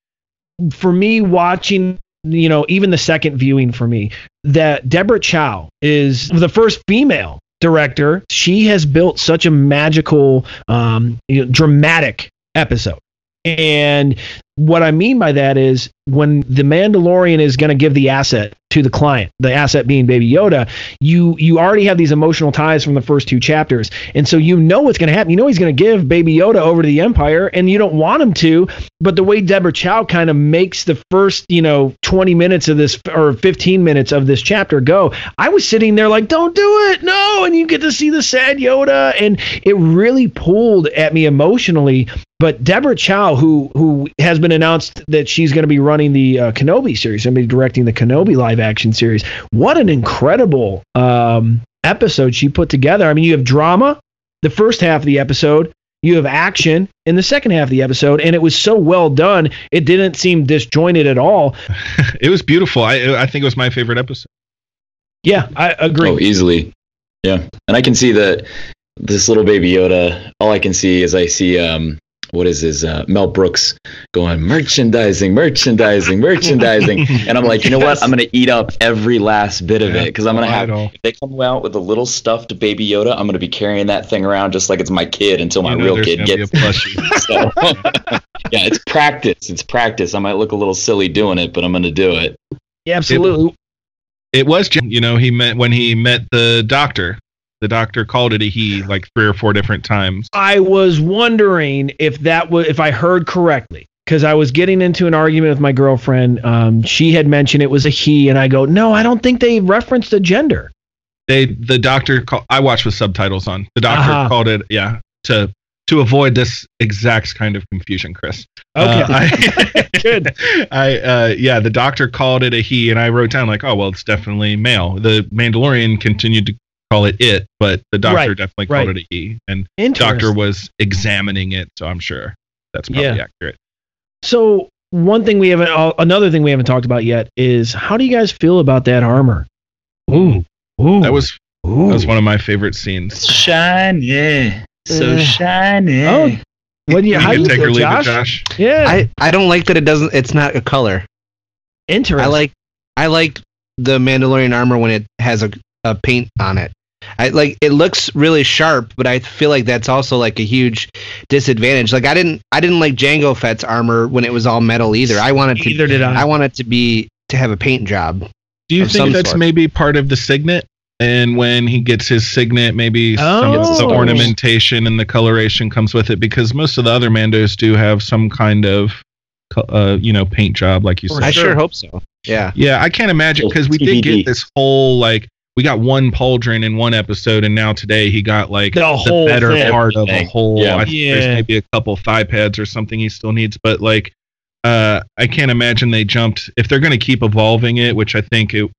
for me, watching, you know, even the second viewing for me, that Deborah Chow is the first female director. She has built such a magical, um, you know, dramatic episode. And what I mean by that is when the Mandalorian is going to give the asset to the client, the asset being Baby Yoda, you you already have these emotional ties from the first two chapters, and so you know what's going to happen. You know he's going to give Baby Yoda over to the Empire, and you don't want him to. But the way Deborah Chow kind of makes the first you know 20 minutes of this or 15 minutes of this chapter go, I was sitting there like, don't do it, no, and you get to see the sad Yoda, and it really pulled at me emotionally. But Deborah Chow, who who has been announced that she's going to be running the uh, Kenobi series, going to be directing the Kenobi live action series. What an incredible um, episode she put together. I mean, you have drama, the first half of the episode. you have action in the second half of the episode, and it was so well done. It didn't seem disjointed at all. it was beautiful. I I think it was my favorite episode. Yeah, I agree. Oh, easily. Yeah, and I can see that this little baby Yoda. All I can see is I see um, what is his uh, Mel Brooks going merchandising, merchandising, merchandising, and I'm like, you know what? I'm gonna eat up every last bit of Yeah, it because I'm gonna I have. know. If they come out with a little stuffed baby Yoda, I'm gonna be carrying that thing around just like it's my kid until my You know real kid gets. a. So, yeah, it's practice. It's practice. I might look a little silly doing it, but I'm gonna do it. Yeah, absolutely. It was, you know, he met when he met the doctor. The doctor called it a he like three or four different times. I was wondering if that was if I heard correctly because I was getting into an argument with my girlfriend. Um, she had mentioned it was a he, and I go, no, I don't think they referenced the gender. They the doctor call, I watched with subtitles on. The doctor Uh-huh. called it yeah to to avoid this exact kind of confusion, Chris. Okay, Uh, I, Good. I uh, yeah, the doctor called it a he, and I wrote down like, oh well, it's definitely male. The Mandalorian continued to call it it, but the doctor Right, definitely right. called it a he, and doctor was examining it, so I'm sure that's probably Yeah. accurate. So one thing we haven't, uh, another thing we haven't talked about yet is how do you guys feel about that armor? Ooh, ooh, That was ooh. that was one of my favorite scenes. Shiny, so Uh, shiny. Oh, what do you? You How do you take feel, or leave Josh? it, Josh. Yeah, I, I don't like that it doesn't. It's not a color. interesting. I like I like the Mandalorian armor when it has a, a paint on it. I like it looks really sharp, but I feel like that's also like a huge disadvantage. Like I didn't I didn't like Jango Fett's armor when it was all metal either. I wanted to Neither did I. I want it to be to have a paint job. Do you think that's sort. maybe part of the signet? And when he gets his signet, maybe some of the Oh. ornamentation and the coloration comes with it because most of the other Mandos do have some kind of, uh, you know, paint job, like you For said. I sure. sure hope so. Yeah. Yeah, I can't imagine because we did get this whole like we got one pauldron in one episode, and now today he got like The whole better thing. part of a whole. Yeah. I think Yeah. there's maybe a couple thigh pads or something he still needs, but like uh, I can't imagine they jumped if they're going to keep evolving it, which I think it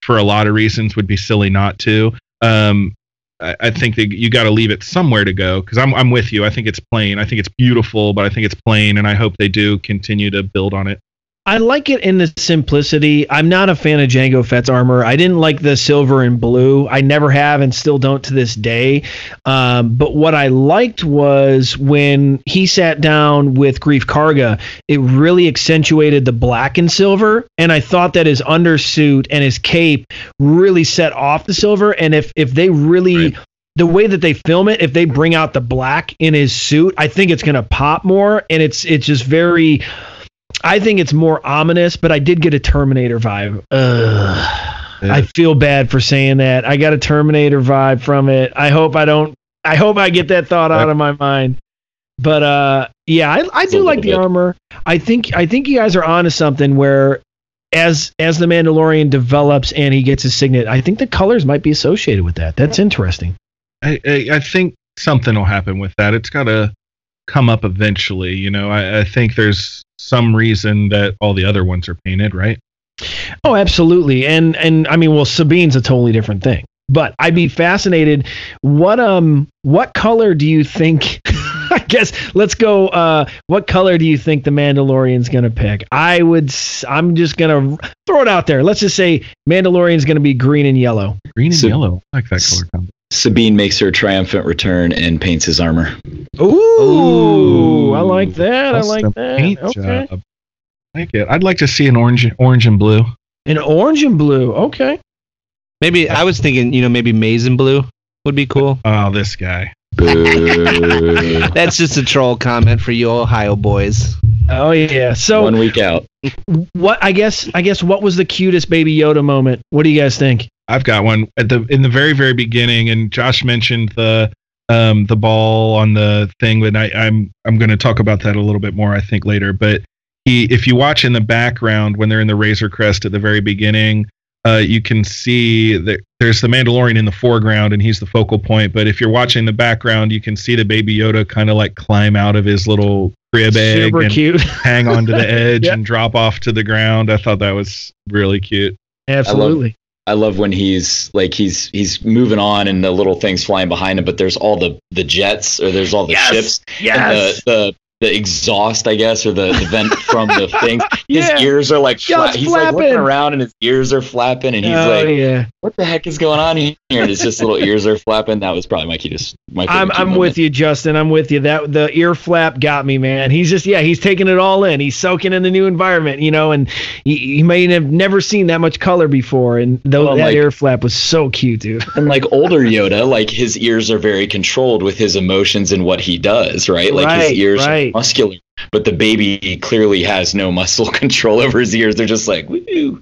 for a lot of reasons would be silly not to. Um, I, I think that you got to leave it somewhere to go because I'm I'm with you. I think it's plain. I think it's beautiful, but I think it's plain, and I hope they do continue to build on it. I like it in the simplicity. I'm not a fan of Jango Fett's armor. I didn't like the silver and blue. I never have and still don't to this day. Um, but what I liked was when he sat down with Greef Karga, it really accentuated the black and silver. And I thought that his undersuit and his cape really set off the silver. And if if they really Right. the way that they film it, if they bring out the black in his suit, I think it's gonna pop more. And it's it's just very I think it's more ominous, but I did get a Terminator vibe. Ugh. I feel bad for saying that. I got a Terminator vibe from it. I hope I don't. I hope I get that thought out of my mind. But uh, yeah, I do little like the bit. armor. I think I think you guys are onto something where. As as the Mandalorian develops and he gets his signet, I think the colors might be associated with that. That's interesting. I, I, I think something will happen with that. It's got to come up eventually. You know, I, I think there's some reason that all the other ones are painted, right? Oh, absolutely. And and I mean, well, Sabine's a totally different thing. But I'd be fascinated. What um, what color do you think? I guess let's go. Uh, what color do you think the Mandalorian's gonna pick? I would. I'm just gonna throw it out there. Let's just say Mandalorian's gonna be green and yellow. Green and So- yellow. I like that color combo. Sabine makes her triumphant return and paints his armor. Ooh, I like that. I like that. paint Okay. job. I like it. I'd like to see an orange, orange and blue. An orange and blue. Okay. Maybe I was thinking, you know, maybe maize and blue would be cool. Oh, this guy. That's just a troll comment for you Ohio boys. Oh yeah. So One week out. what? I guess. I guess. What was the cutest Baby Yoda moment? What do you guys think? I've got one at the in the very very beginning, and Josh mentioned the um the ball on the thing, and I, I'm I'm going to talk about that a little bit more, I think, later. But he, if you watch in the background when they're in the Razor Crest at the very beginning, uh, you can see that there's the Mandalorian in the foreground, and he's the focal point. But if you're watching the background, you can see the Baby Yoda kind of like climb out of his little crib egg Super and cute. hang onto the edge Yep. and drop off to the ground. I thought that was really cute. Absolutely. I love when he's like he's he's moving on and the little things flying behind him, but there's all the the jets or there's all the Yes, ships yes. and the the exhaust, I guess, or the, the vent from the thing. His Yeah. ears are like fla- it's he's like looking around and his ears are flapping and he's oh like, yeah. "What the heck is going on here?" And his just little ears are flapping. That was probably my cutest. My I'm I'm moment. with you, Justin. I'm with you. That the ear flap got me, man. He's just yeah, he's taking it all in. He's soaking in the new environment, you know, and he, he may have never seen that much color before, and though Well, that like- ear flap was so cute, dude. And like older Yoda, like his ears are very controlled with his emotions and what he does, right? Like Right, his ears right. Are muscular, but the baby clearly has no muscle control over his ears. They're just like, woo.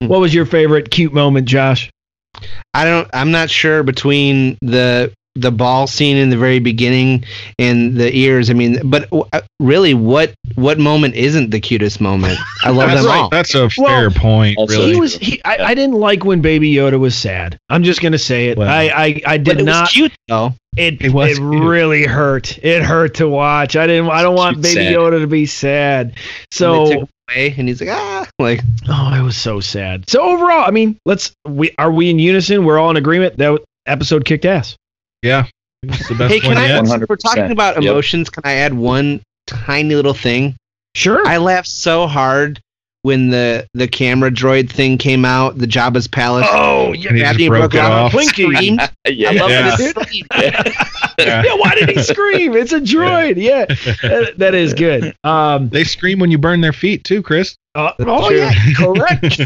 Hmm. What was your favorite cute moment, Josh? I don't. I'm not sure between the the ball scene in the very beginning and the ears. I mean, but uh, really, what what moment isn't the cutest moment? I love That's, them all. that's a Well, fair point, also- really. He was he. I, I didn't like when Baby Yoda was sad. I'm just gonna say it. Well, I I, I But did it not. was cute though. It It was it really hurt. It hurt to watch. I didn't. I don't want Cute Baby sad. Yoda to be sad. So took him away, and he's like, ah, like Oh, it was so sad. So overall, I mean, let's we are we in unison? We're all in agreement that episode kicked ass. Yeah. It's the best hey, can I? yet. since We're talking 100%. about Yep. emotions. Can I add one tiny little thing? Sure. I laughed so hard when the the camera droid thing came out, the Jabba's palace. oh yeah. And he just After you broke broke it it off. Twinkie. Screamed. yeah, I love Yeah. it. It's. Yeah. yeah. Why did he scream? It's a droid. Yeah. That- that is good. Um. They scream when you burn their feet too, Chris. Uh, oh true. yeah, correct.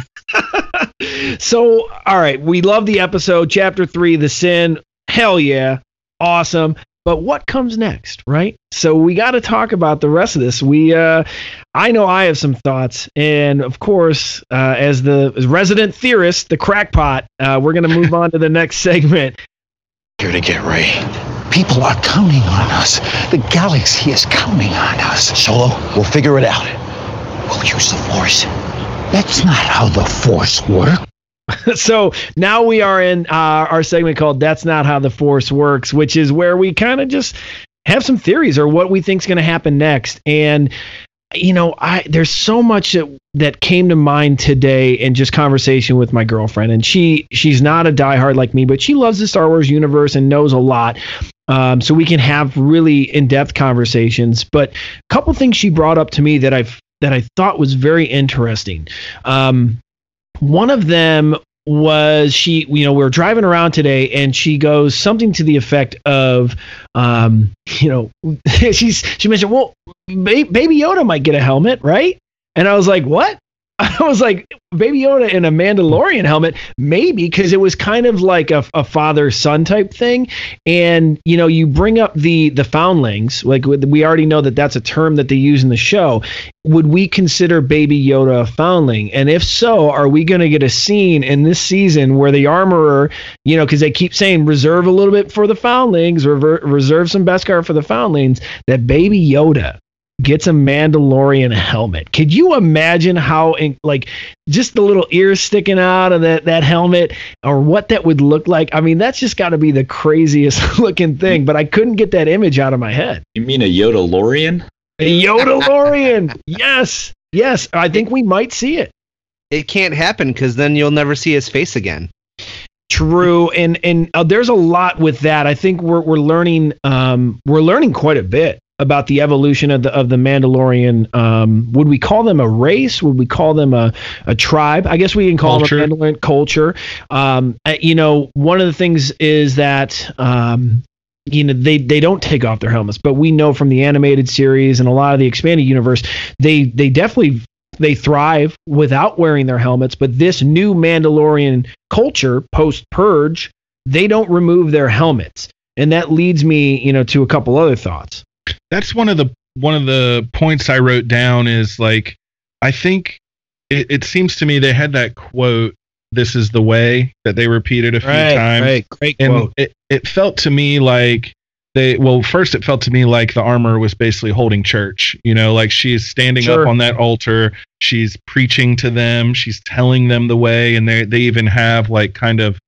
so, all right, we love the episode, chapter three, the sin. Hell yeah, awesome. But what comes next, right? So we got to talk about the rest of this. We, uh, I know I have some thoughts, and of course, uh, as the as resident theorist, the crackpot, uh, we're gonna move on to the next segment. Here to get Rey. People are counting on us. The galaxy is counting on us. Solo, we'll figure it out. We'll use the Force. That's not how the Force works. so now we are in uh, our segment called "That's Not How the Force Works," which is where we kind of just have some theories or what we think's going to happen next. And you know, I there's so much that, that came to mind today in just conversation with my girlfriend, and she she's not a diehard like me, but she loves the Star Wars universe and knows a lot. Um, so we can have really in-depth conversations. But a couple things she brought up to me that I've that I thought was very interesting. Um, one of them was she you know we were driving around today and she goes something to the effect of um you know she's she mentioned well ba- baby yoda might get a helmet right? And i was like what i was like baby yoda in a mandalorian helmet maybe because it was kind of like a, a father son type thing and you know you bring up the the foundlings like we already know that that's a term that they use in the show would we consider Baby Yoda a foundling? And if so, are we going to get a scene in this season where the armorer, you know, because they keep saying reserve a little bit for the foundlings, reserve some Beskar for the foundlings, that Baby Yoda gets a Mandalorian helmet? Could you imagine how, in, like, just the little ears sticking out of that, that helmet or what that would look like? I mean, that's just got to be the craziest looking thing, but I couldn't get that image out of my head. You mean a Yoda Lorian? A Yoda yes, yes. I think we might see it. It can't happen because then you'll never see his face again. True, and and uh, there's a lot with that. I think we're we're learning um we're learning quite a bit about the evolution of the of the Mandalorian. Um, would we call them a race? Would we call them a a tribe? I guess we can call Culture. them a Mandalorian culture. Um, uh, you know, one of the things is that um you know they they don't take off their helmets but we know from the animated series and a lot of the expanded universe they they definitely they thrive without wearing their helmets but this new mandalorian culture post purge they don't remove their helmets and that leads me you know to a couple other thoughts that's one of the one of the points I wrote down is like I think it, it seems to me they had that quote this is the way that they repeated a few times right. great and quote. it, it felt to me like they well first it felt to me like the armor was basically holding church you know like she's standing Sure. up on that altar. She's preaching to them. She's telling them the way. And they they even have like kind of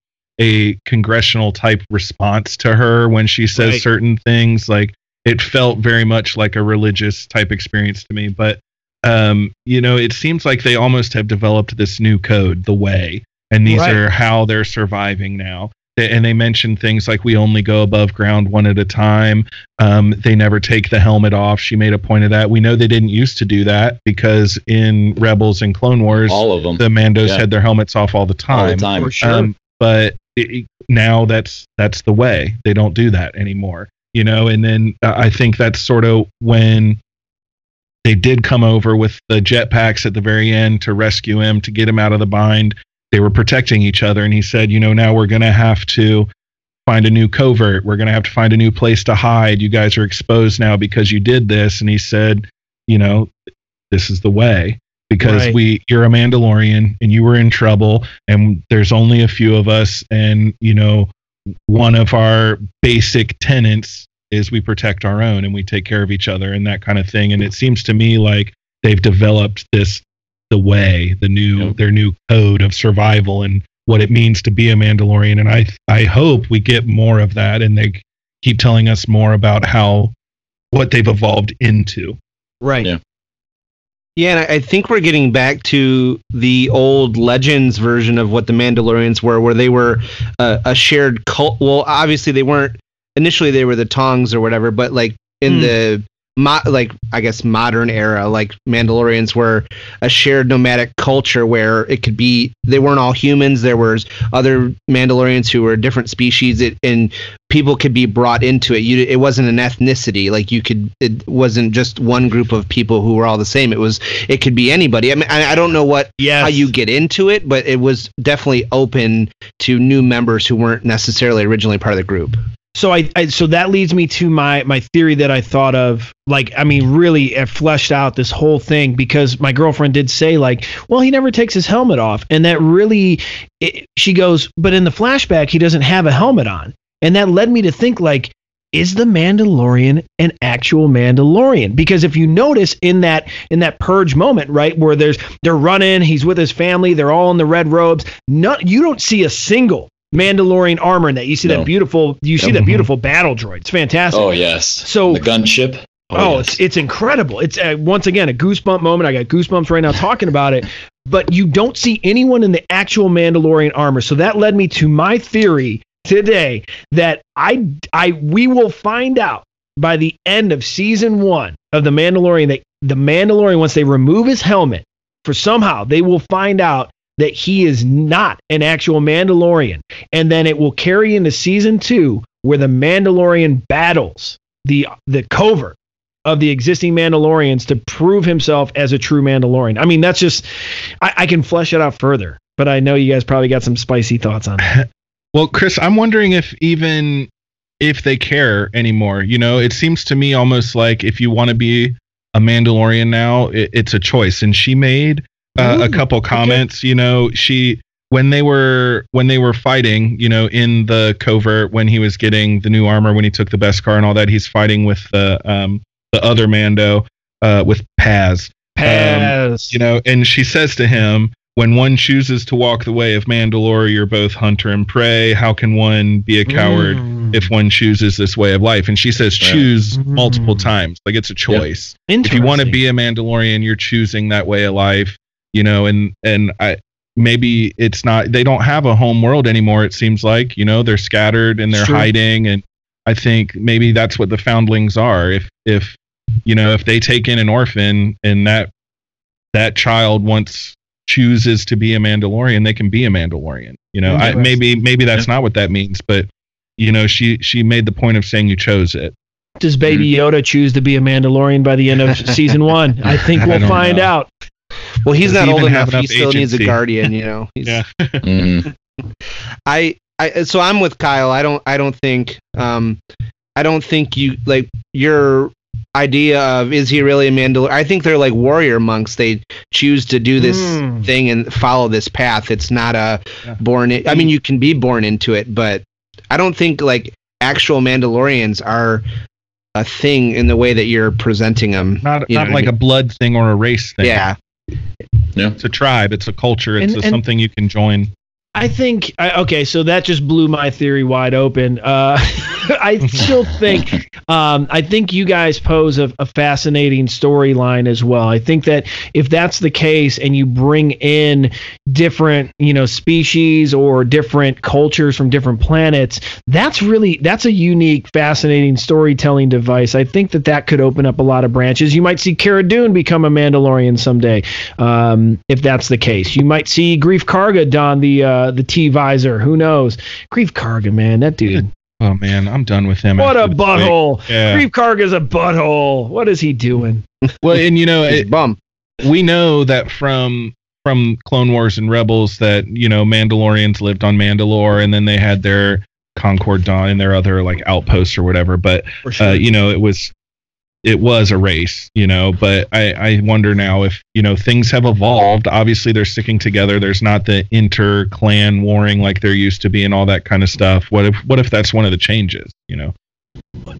a congressional type response to her when she says Right. certain things like it felt very much like a religious type experience to me but um you know it seems like they almost have developed this new code the way and these Right. are how they're surviving now. They- And they mention things like we only go above ground one at a time. Um, they never take the helmet off. She made a point of that. We know they didn't used to do that because in Rebels and Clone Wars, All of them. the Mandos Yeah. had their helmets off all the time. All the time. For sure. Um, but it, it- now that's that's the way. They don't do that anymore. You know, and then I think that's sort of when they did come over with the jetpacks at the very end to rescue him to get him out of the bind. They were protecting each other, and he said, "You know, now we're going to have to find a new covert. We're going to have to find a new place to hide. You guys are exposed now because you did this." And he said, "You know, this is the way." Because Right. we, you're a Mandalorian and you were in trouble, and there's only a few of us, and you know, one of our basic tenets is we protect our own and we take care of each other and that kind of thing. And it seems to me like they've developed this the way, the new Yep. their new code of survival and what it means to be a Mandalorian. And I I hope we get more of that and they keep telling us more about how what they've evolved into. right. Yeah. Yeah, and I think we're getting back to the old Legends version of what the Mandalorians were, where they were uh, a shared cult. Well, obviously they weren't. Initially, they were the Taungs or whatever, but like in Hmm. the mo- like I guess modern era, like Mandalorians were a shared nomadic culture where it could be they weren't all humans. There was other Mandalorians who were different species, it, and people could be brought into it. You, it wasn't an ethnicity. Like you could, it wasn't just one group of people who were all the same. It was, it could be anybody. I mean, I, I don't know what Yes. how you get into it, but it was definitely open to new members who weren't necessarily originally part of the group. So I, I so that leads me to my my theory that I thought of like I mean really it fleshed out this whole thing because my girlfriend did say like well he never takes his helmet off and that really it, she goes but in the flashback he doesn't have a helmet on and that led me to think like is the Mandalorian an actual Mandalorian? Because if you notice in that in that purge moment, right, where there's they're running, he's with his family, they're all in the red robes. None, you don't see a single Mandalorian armor in that. You see No. that beautiful, you see that beautiful battle droid. It's fantastic. Oh yes. So- the gunship. Oh, yes. it's it's incredible. It's uh, once again a goosebump moment. I got goosebumps right now talking about it. But you don't see anyone in the actual Mandalorian armor. So that led me to my theory today that I I we will find out by the end of season 1 of the Mandalorian that the Mandalorian once they remove his helmet for somehow they will find out that he is not an actual Mandalorian and then it will carry into season 2 where the Mandalorian battles the the covert of the existing Mandalorians to prove himself as a true Mandalorian. I mean, that's just I, I can flesh it out further, but I know you guys probably got some spicy thoughts on that. Well, Chris, I'm wondering if even if they care anymore. You know, it seems to me almost like if you want to be a Mandalorian now, it, it's a choice. And she made uh, a couple comments. You know, she when they were when they were fighting, you know, in the covert when he was getting the new armor, when he took the Beskar and all that, he's fighting with the um the other Mando uh with Paz. Paz. You know, and she says to him, when one chooses to walk the way of Mandalore, you're both hunter and prey. How can one be a coward Mm. if one chooses this way of life? And she says, Right. choose Mm. multiple times. Like it's a choice. If you want to be a Mandalorian, you're choosing that way of life. You know, and and I maybe it's not. They don't have a home world anymore. It seems like you know they're scattered and they're Sure. hiding. And I think maybe that's what the foundlings are. If if you know if they take in an orphan and that that child once chooses to be a Mandalorian, they can be a Mandalorian. You know, mm-hmm. I, maybe maybe that's not what that means, but you know, she she made the point of saying you chose it. Does Baby mm. Yoda choose to be a Mandalorian by the end of season one? I think we'll don't find know. out. Well, he's not he old even enough. He enough still needs a guardian. You know. He's, Yeah. Mhm. I, I so I'm with Kyle. I don't I don't think um I don't think you like your idea of is he really a Mandalorian? I think they're like warrior monks. They choose to do this Hmm. thing and follow this path. It's not a Yeah. born. In, I mean, you can be born into it, but I don't think like actual Mandalorians are a thing in the way that you're presenting them. Not You not what I like a blood thing or a race thing. yeah. It's a tribe, it's a culture, it's And- a, and- something you can join. I think I, okay, so that just blew my theory wide open. Uh, I still think um, I think you guys pose a, a fascinating storyline as well. I think that if that's the case, and you bring in different you know species or different cultures from different planets, that's really that's a unique, fascinating storytelling device. I think that that could open up a lot of branches. You might see Cara Dune become a Mandalorian someday, um, if that's the case. You might see Greef Karga don the uh, the T visor. Who knows? Greef Karga, man, that dude. Oh man, I'm done with him. What a after this week. butthole! Yeah. Greef Karga's a butthole. What is he doing? Well, and you know, it, bum. we know that from from Clone Wars and Rebels that you know Mandalorians lived on Mandalore, and then they had their Concord Dawn and their other like outposts or whatever. But sure. uh, you know, it was it was a race, you know. But I I wonder now if you know things have evolved. Obviously, they're sticking together. There's not the inter clan warring like there used to be and all that kind of stuff. What if what if that's one of the changes? You know.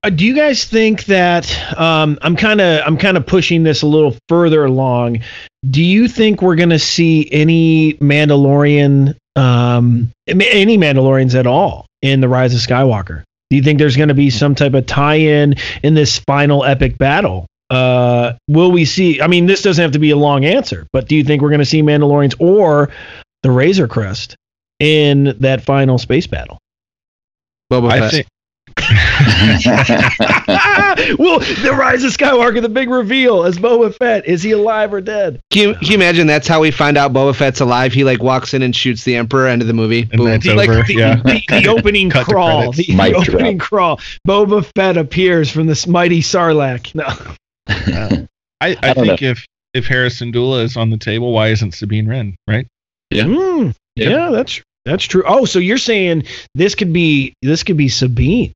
Uh, do you guys think that um, I'm kind of I'm kind of pushing this a little further along? Do you think we're going to see any Mandalorian, um, any Mandalorians at all in the Rise of Skywalker? Do you think there's going to be some type of tie-in in this final epic battle? Uh, will we see? I mean, this doesn't have to be a long answer, but do you think we're going to see Mandalorians or the Razor Crest in that final space battle? Boba I Fett. think well, the Rise of Skywalker, the big reveal as Boba Fett. Is he alive or dead? Can you, can you imagine that's how we find out Boba Fett's alive? He like walks in and shoots the Emperor. End of the movie. And Boom. that's The- like the, yeah. the, the opening Cut crawl. credits. The, Mic the drop. opening crawl. Boba Fett appears from this mighty Sarlacc. No. I, I, I don't think if if Hera Syndulla is on the table, why isn't Sabine Wren? Right? Yeah. Mm, Yeah. yeah, that's that's true. Oh, so you're saying this could be this could be Sabine.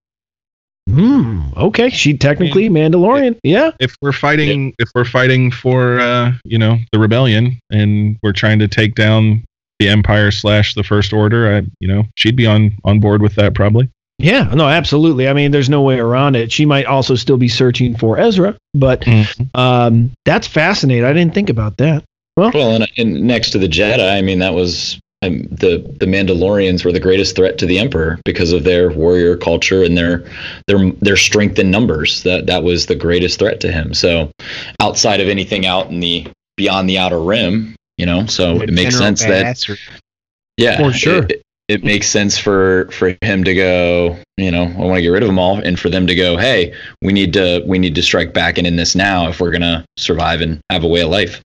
Hmm. Okay, she technically Mandalorian. Yeah. If we're fighting, if we're fighting for, uh, you know, the rebellion, and we're trying to take down the Empire slash the First Order, I, you know, she'd be on on board with that probably. Yeah, no, absolutely. I mean, there's no way around it. She might also still be searching for Ezra, but Mhm. um, that's fascinating. I didn't think about that. Well, Well, and, and next to the Jedi, I mean, that was um, the the Mandalorians were the greatest threat to the Emperor because of their warrior culture and their their their strength in numbers. That that was the greatest threat to him. So, outside of anything out in the beyond the outer rim, you know, so it makes General sense that or- yeah, For sure. It, it makes sense for for him to go. You know, I want to get rid of them all, and for them to go. Hey, we need to we need to strike back and in this now if we're gonna survive and have a way of life.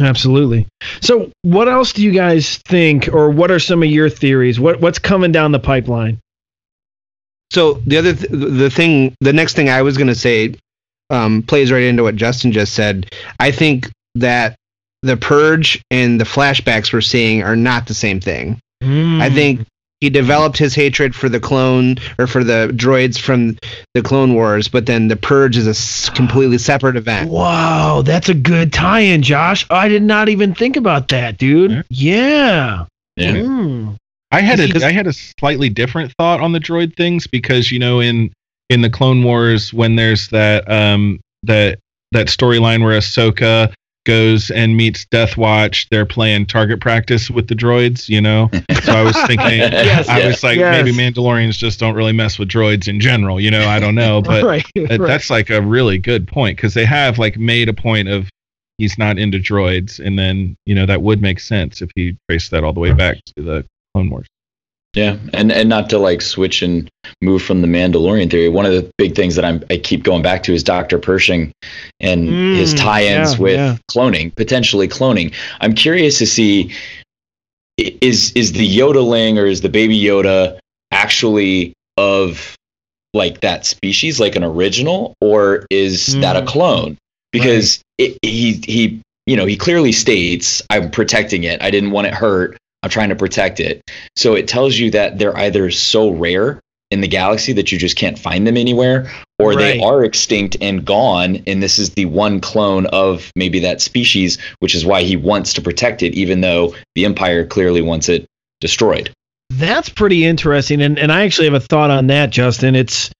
Absolutely. So, what else do you guys think, or what are some of your theories? What what's coming down the pipeline? So the other th- the thing the next thing I was going to say um, plays right into what Justin just said. I think that the purge and the flashbacks we're seeing are not the same thing. Hmm. I think he developed his hatred for the clone or for the droids from the Clone Wars, but then the purge is a s- completely separate event. Wow, that's a good tie-in, Josh. I did not even think about that, dude. Yeah. Yeah. Hmm. I had Because- a I had a slightly different thought on the droid things because you know in in the Clone Wars when there's that um that that storyline where Ahsoka goes and meets Death Watch, they're playing target practice with the droids, you know. So I was thinking, Yes, I yeah. was like, yes. maybe Mandalorians just don't really mess with droids in general, you know. I don't know, but right, that- right. that's like a really good point because they have like made a point of he's not into droids, and then you know that would make sense if he traced that all the way back to the Clone Wars. Yeah, and and not to like switch and move from the Mandalorian theory. One of the big things that I'm I keep going back to is Dr. Pershing and his Mm, tie-ins yeah, with yeah. cloning, potentially cloning. I'm curious to see is is the Yodaling or is the baby Yoda actually of like that species, like an original, or is that a Mm. clone? Because it, he he you know he clearly states I'm protecting it. I didn't want it hurt. I'm trying to protect it. So it tells you that they're either so rare in the galaxy that you just can't find them anywhere, or they are extinct and gone, and this is the one clone of maybe that species, which is why he wants to protect it, even though the Empire clearly wants it destroyed. That's pretty interesting, and and I actually have a thought on that, Justin. It's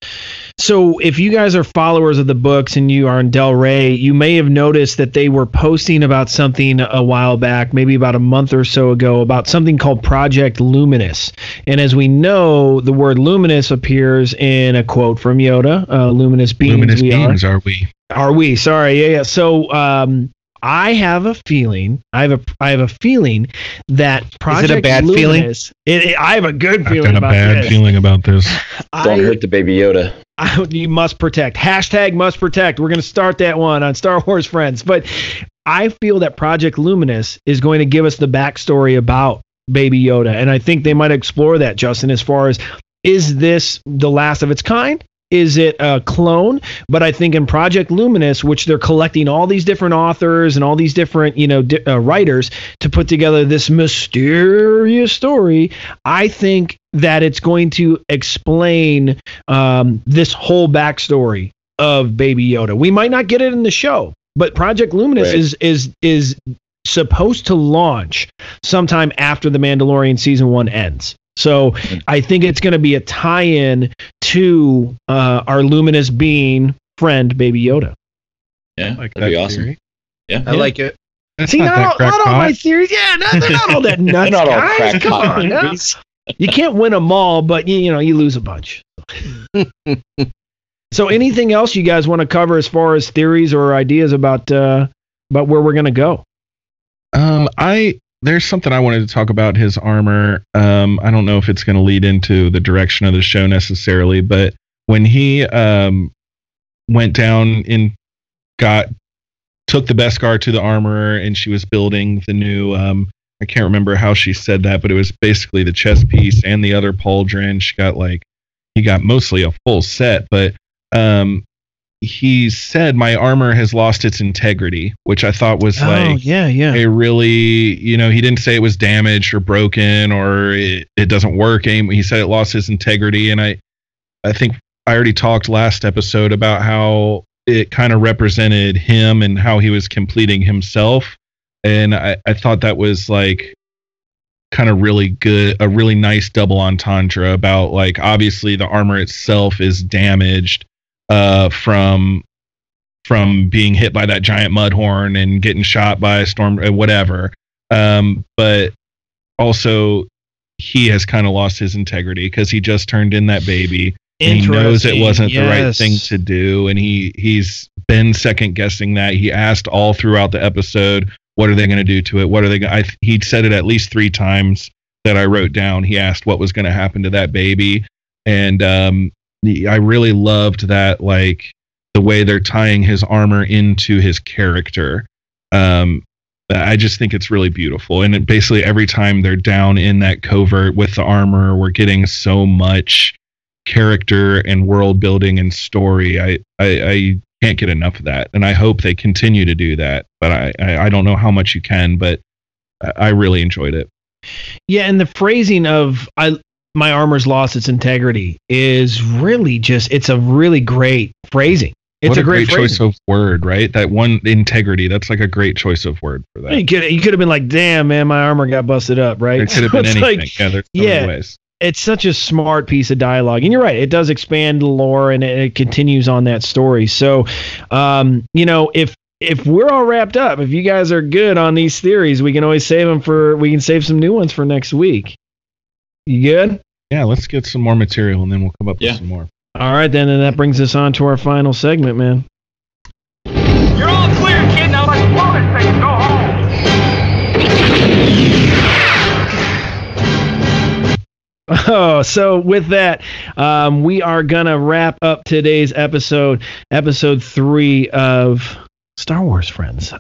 so if you guys are followers of the books and you are in Del Rey, you may have noticed that they were posting about something a while back, maybe about a month or so ago, about something called Project Luminous. And as we know, the word luminous appears in a quote from Yoda, uh, "Luminous beings Luminous we are." are we? Are we? Sorry. Yeah, yeah. So um I have a feeling. I have a. I have a feeling that Project bad feeling? Luminous, It, it- I have a good feeling. I've feeling got a bad this. feeling about this. Don't I, hurt the baby Yoda. I, you must protect. Hashtag must protect. We're going to start that one on Star Wars Friends. But I feel that Project Luminous is going to give us the backstory about Baby Yoda, and I think they might explore that, Justin. As far as is this the last of its kind? Is it a clone? But I think in Project Luminous, which they're collecting all these different authors and all these different, you know, di- uh, writers to put together this mysterious story, I think that it's going to explain um, this whole backstory of Baby Yoda. We might not get it in the show, but Project Luminous Right. is is is supposed to launch sometime after the Mandalorian season one ends. So I think it's going to be a tie-in to uh, our luminous being friend, Baby Yoda. Yeah, Like that'd be awesome. theory. Yeah. I like it. That's See, not, not, all, not all my theories. Yeah, no, they're not all that nuts, not all guys. Come on, now. you can't win them all, but you, you know you lose a bunch. so, anything else you guys want to cover as far as theories or ideas about uh, about where we're gonna go? Um, I there's something I wanted to talk about his armor. Um, I don't know if it's going to lead into the direction of the show necessarily, but when he um went down and got took the Beskar to the armorer, and she was building the new um. I can't remember how she said that, but it was basically the chess piece and the other pauldron. She got like he got mostly a full set, but um he said my armor has lost its integrity, which I thought was oh like yeah, yeah. a really you know he didn't say it was damaged or broken or it, it doesn't work he said it lost its integrity and i i think i already talked last episode about how it kind of represented him and how he was completing himself and i i thought that was like kind of really good a really nice double entendre about like obviously the armor itself is damaged uh from from being hit by that giant mudhorn and getting shot by a storm uh, whatever. Um but also he has kind of lost his integrity because he just turned in that baby. And he knows it wasn't the right thing to do and he he's been second guessing that. He asked all throughout the episode what are they going to do to it? What are they going to he said it at least three times that i wrote down. He asked what was going to happen to that baby. And um i really loved that like the way they're tying his armor into his character um I just think it's really beautiful. And basically every time they're down in that covert with the armor, we're getting so much character and world building and story. I, I, I can't get enough of that. And I hope they continue to do that. But I, I, I don't know how much you can, but I really enjoyed it. Yeah, and the phrasing of I my armor's lost its integrity is really just it's a really great phrasing. It's what a great, choice of word, right? That one integrity. That's like a great choice of word for that. You could you could have been like, "Damn, man, my armor got busted up," right? It could have been anything. like- yeah, there's so yeah. ways. it's such a smart piece of dialogue and you're right it does expand the lore and it, it continues on that story so um, you know if if we're all wrapped up if you guys are good on these theories we can always save them for we can save some new ones for next week you good Yeah, let's get some more material and then we'll come up Yeah. with some more. all right then and that brings us on to our final segment man You're all clear, kid. Now let's blow this thing and go home. Oh, so with that, um, we are gonna wrap up today's episode, episode three of Star Wars Friends.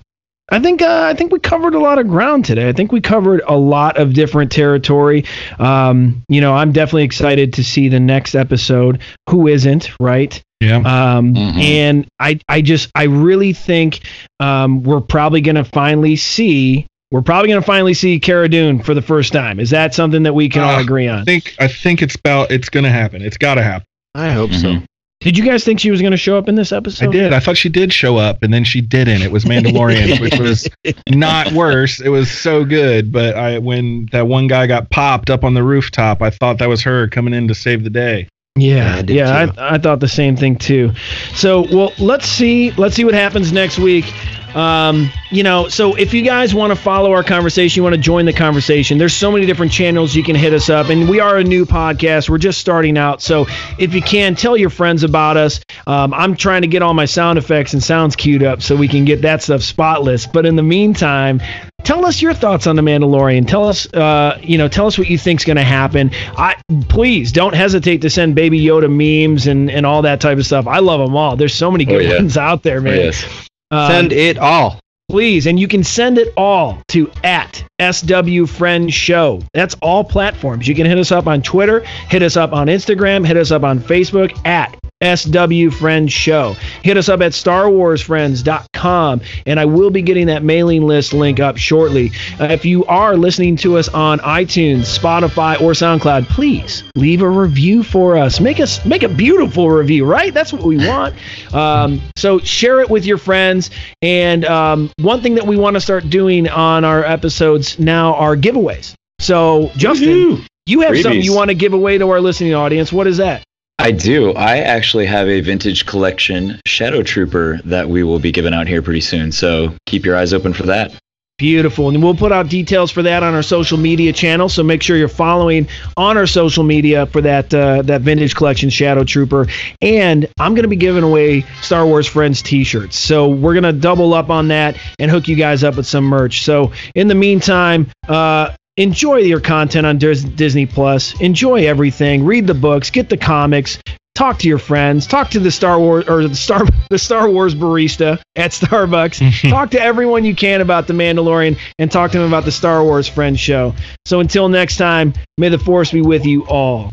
I think uh, I think we covered a lot of ground today. I think we covered a lot of different territory. Um, you know, I'm definitely excited to see the next episode. Who isn't, right? Yeah. Um, Mhm. And I, I just, I really think um, we're probably going to finally see, we're probably going to finally see Cara Dune for the first time. Is that something that we can all Uh, agree I on? think I think it's about it's gonna happen. It's gotta happen. I hope so. Did you guys think she was going to show up in this episode? I did. I thought she did show up, and then she didn't. It was Mandalorian, which was not worse. It was so good. But I, when that one guy got popped up on the rooftop, I thought that was her coming in to save the day. Yeah, I yeah, too. I, I thought the same thing too. So, well, let's see, let's see what happens next week. Um, you know, so if you guys want to follow our conversation, you want to join the conversation, there's so many different channels you can hit us up. And we are a new podcast. We're just starting out. So if you can, tell your friends about us. Um, I'm trying to get all my sound effects and sounds queued up so we can get that stuff spotless. But in the meantime, tell us your thoughts on the Mandalorian. Tell us, uh, you know, tell us what you think's going to happen. I please don't hesitate to send Baby Yoda memes and and all that type of stuff. I love them all. There's so many good yeah. ones out there, Oh, man. yes. Um, Send it all. please and you can send it all to at sw friend show that's all platforms you can hit us up on twitter hit us up on instagram hit us up on facebook at SW Friends Show. Hit us up at StarWarsFriends.com, and I will be getting that mailing list link up shortly. Uh, if you are listening to us on iTunes, Spotify, or SoundCloud, please leave a review for us. Make us make a beautiful review, right? That's what we want. Um, so share it with your friends. And um, one thing that we want to start doing on our episodes now are giveaways. So Justin, you have something you want to give away to our listening audience. What is that? I do. I actually have a vintage collection Shadow Trooper that we will be giving out here pretty soon. So keep your eyes open for that. Beautiful. And we'll put out details for that on our social media channel. So make sure you're following on our social media for that uh, that vintage collection Shadow Trooper. And I'm going to be giving away Star Wars Friends t-shirts. So we're going to double up on that and hook you guys up with some merch. So in the meantime, uh, enjoy your content on Dis- Disney Plus. Enjoy everything. Read the books. Get the comics. Talk to your friends. Talk to the Star Wars or the Star the Star Wars barista at Starbucks. talk to everyone you can about the Mandalorian and talk to them about the Star Wars Friends show. So until next time, may the Force be with you all.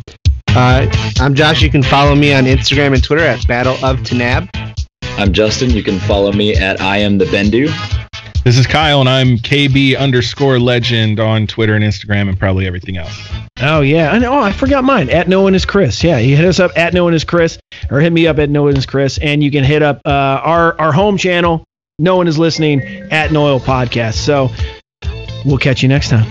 Uh, I'm Josh. You can follow me on Instagram and Twitter at Battle of Tanab. I'm Justin. You can follow me at I am the Bendu. This is Kyle, and I'm KB underscore legend on Twitter and Instagram and probably everything else. Oh yeah, and oh I forgot mine at no one is Chris. Yeah, you hit us up at no one is Chris, or hit me up at no one is Chris, and you can hit up uh, our our home channel. No one is listening at Noel Podcast. So we'll catch you next time.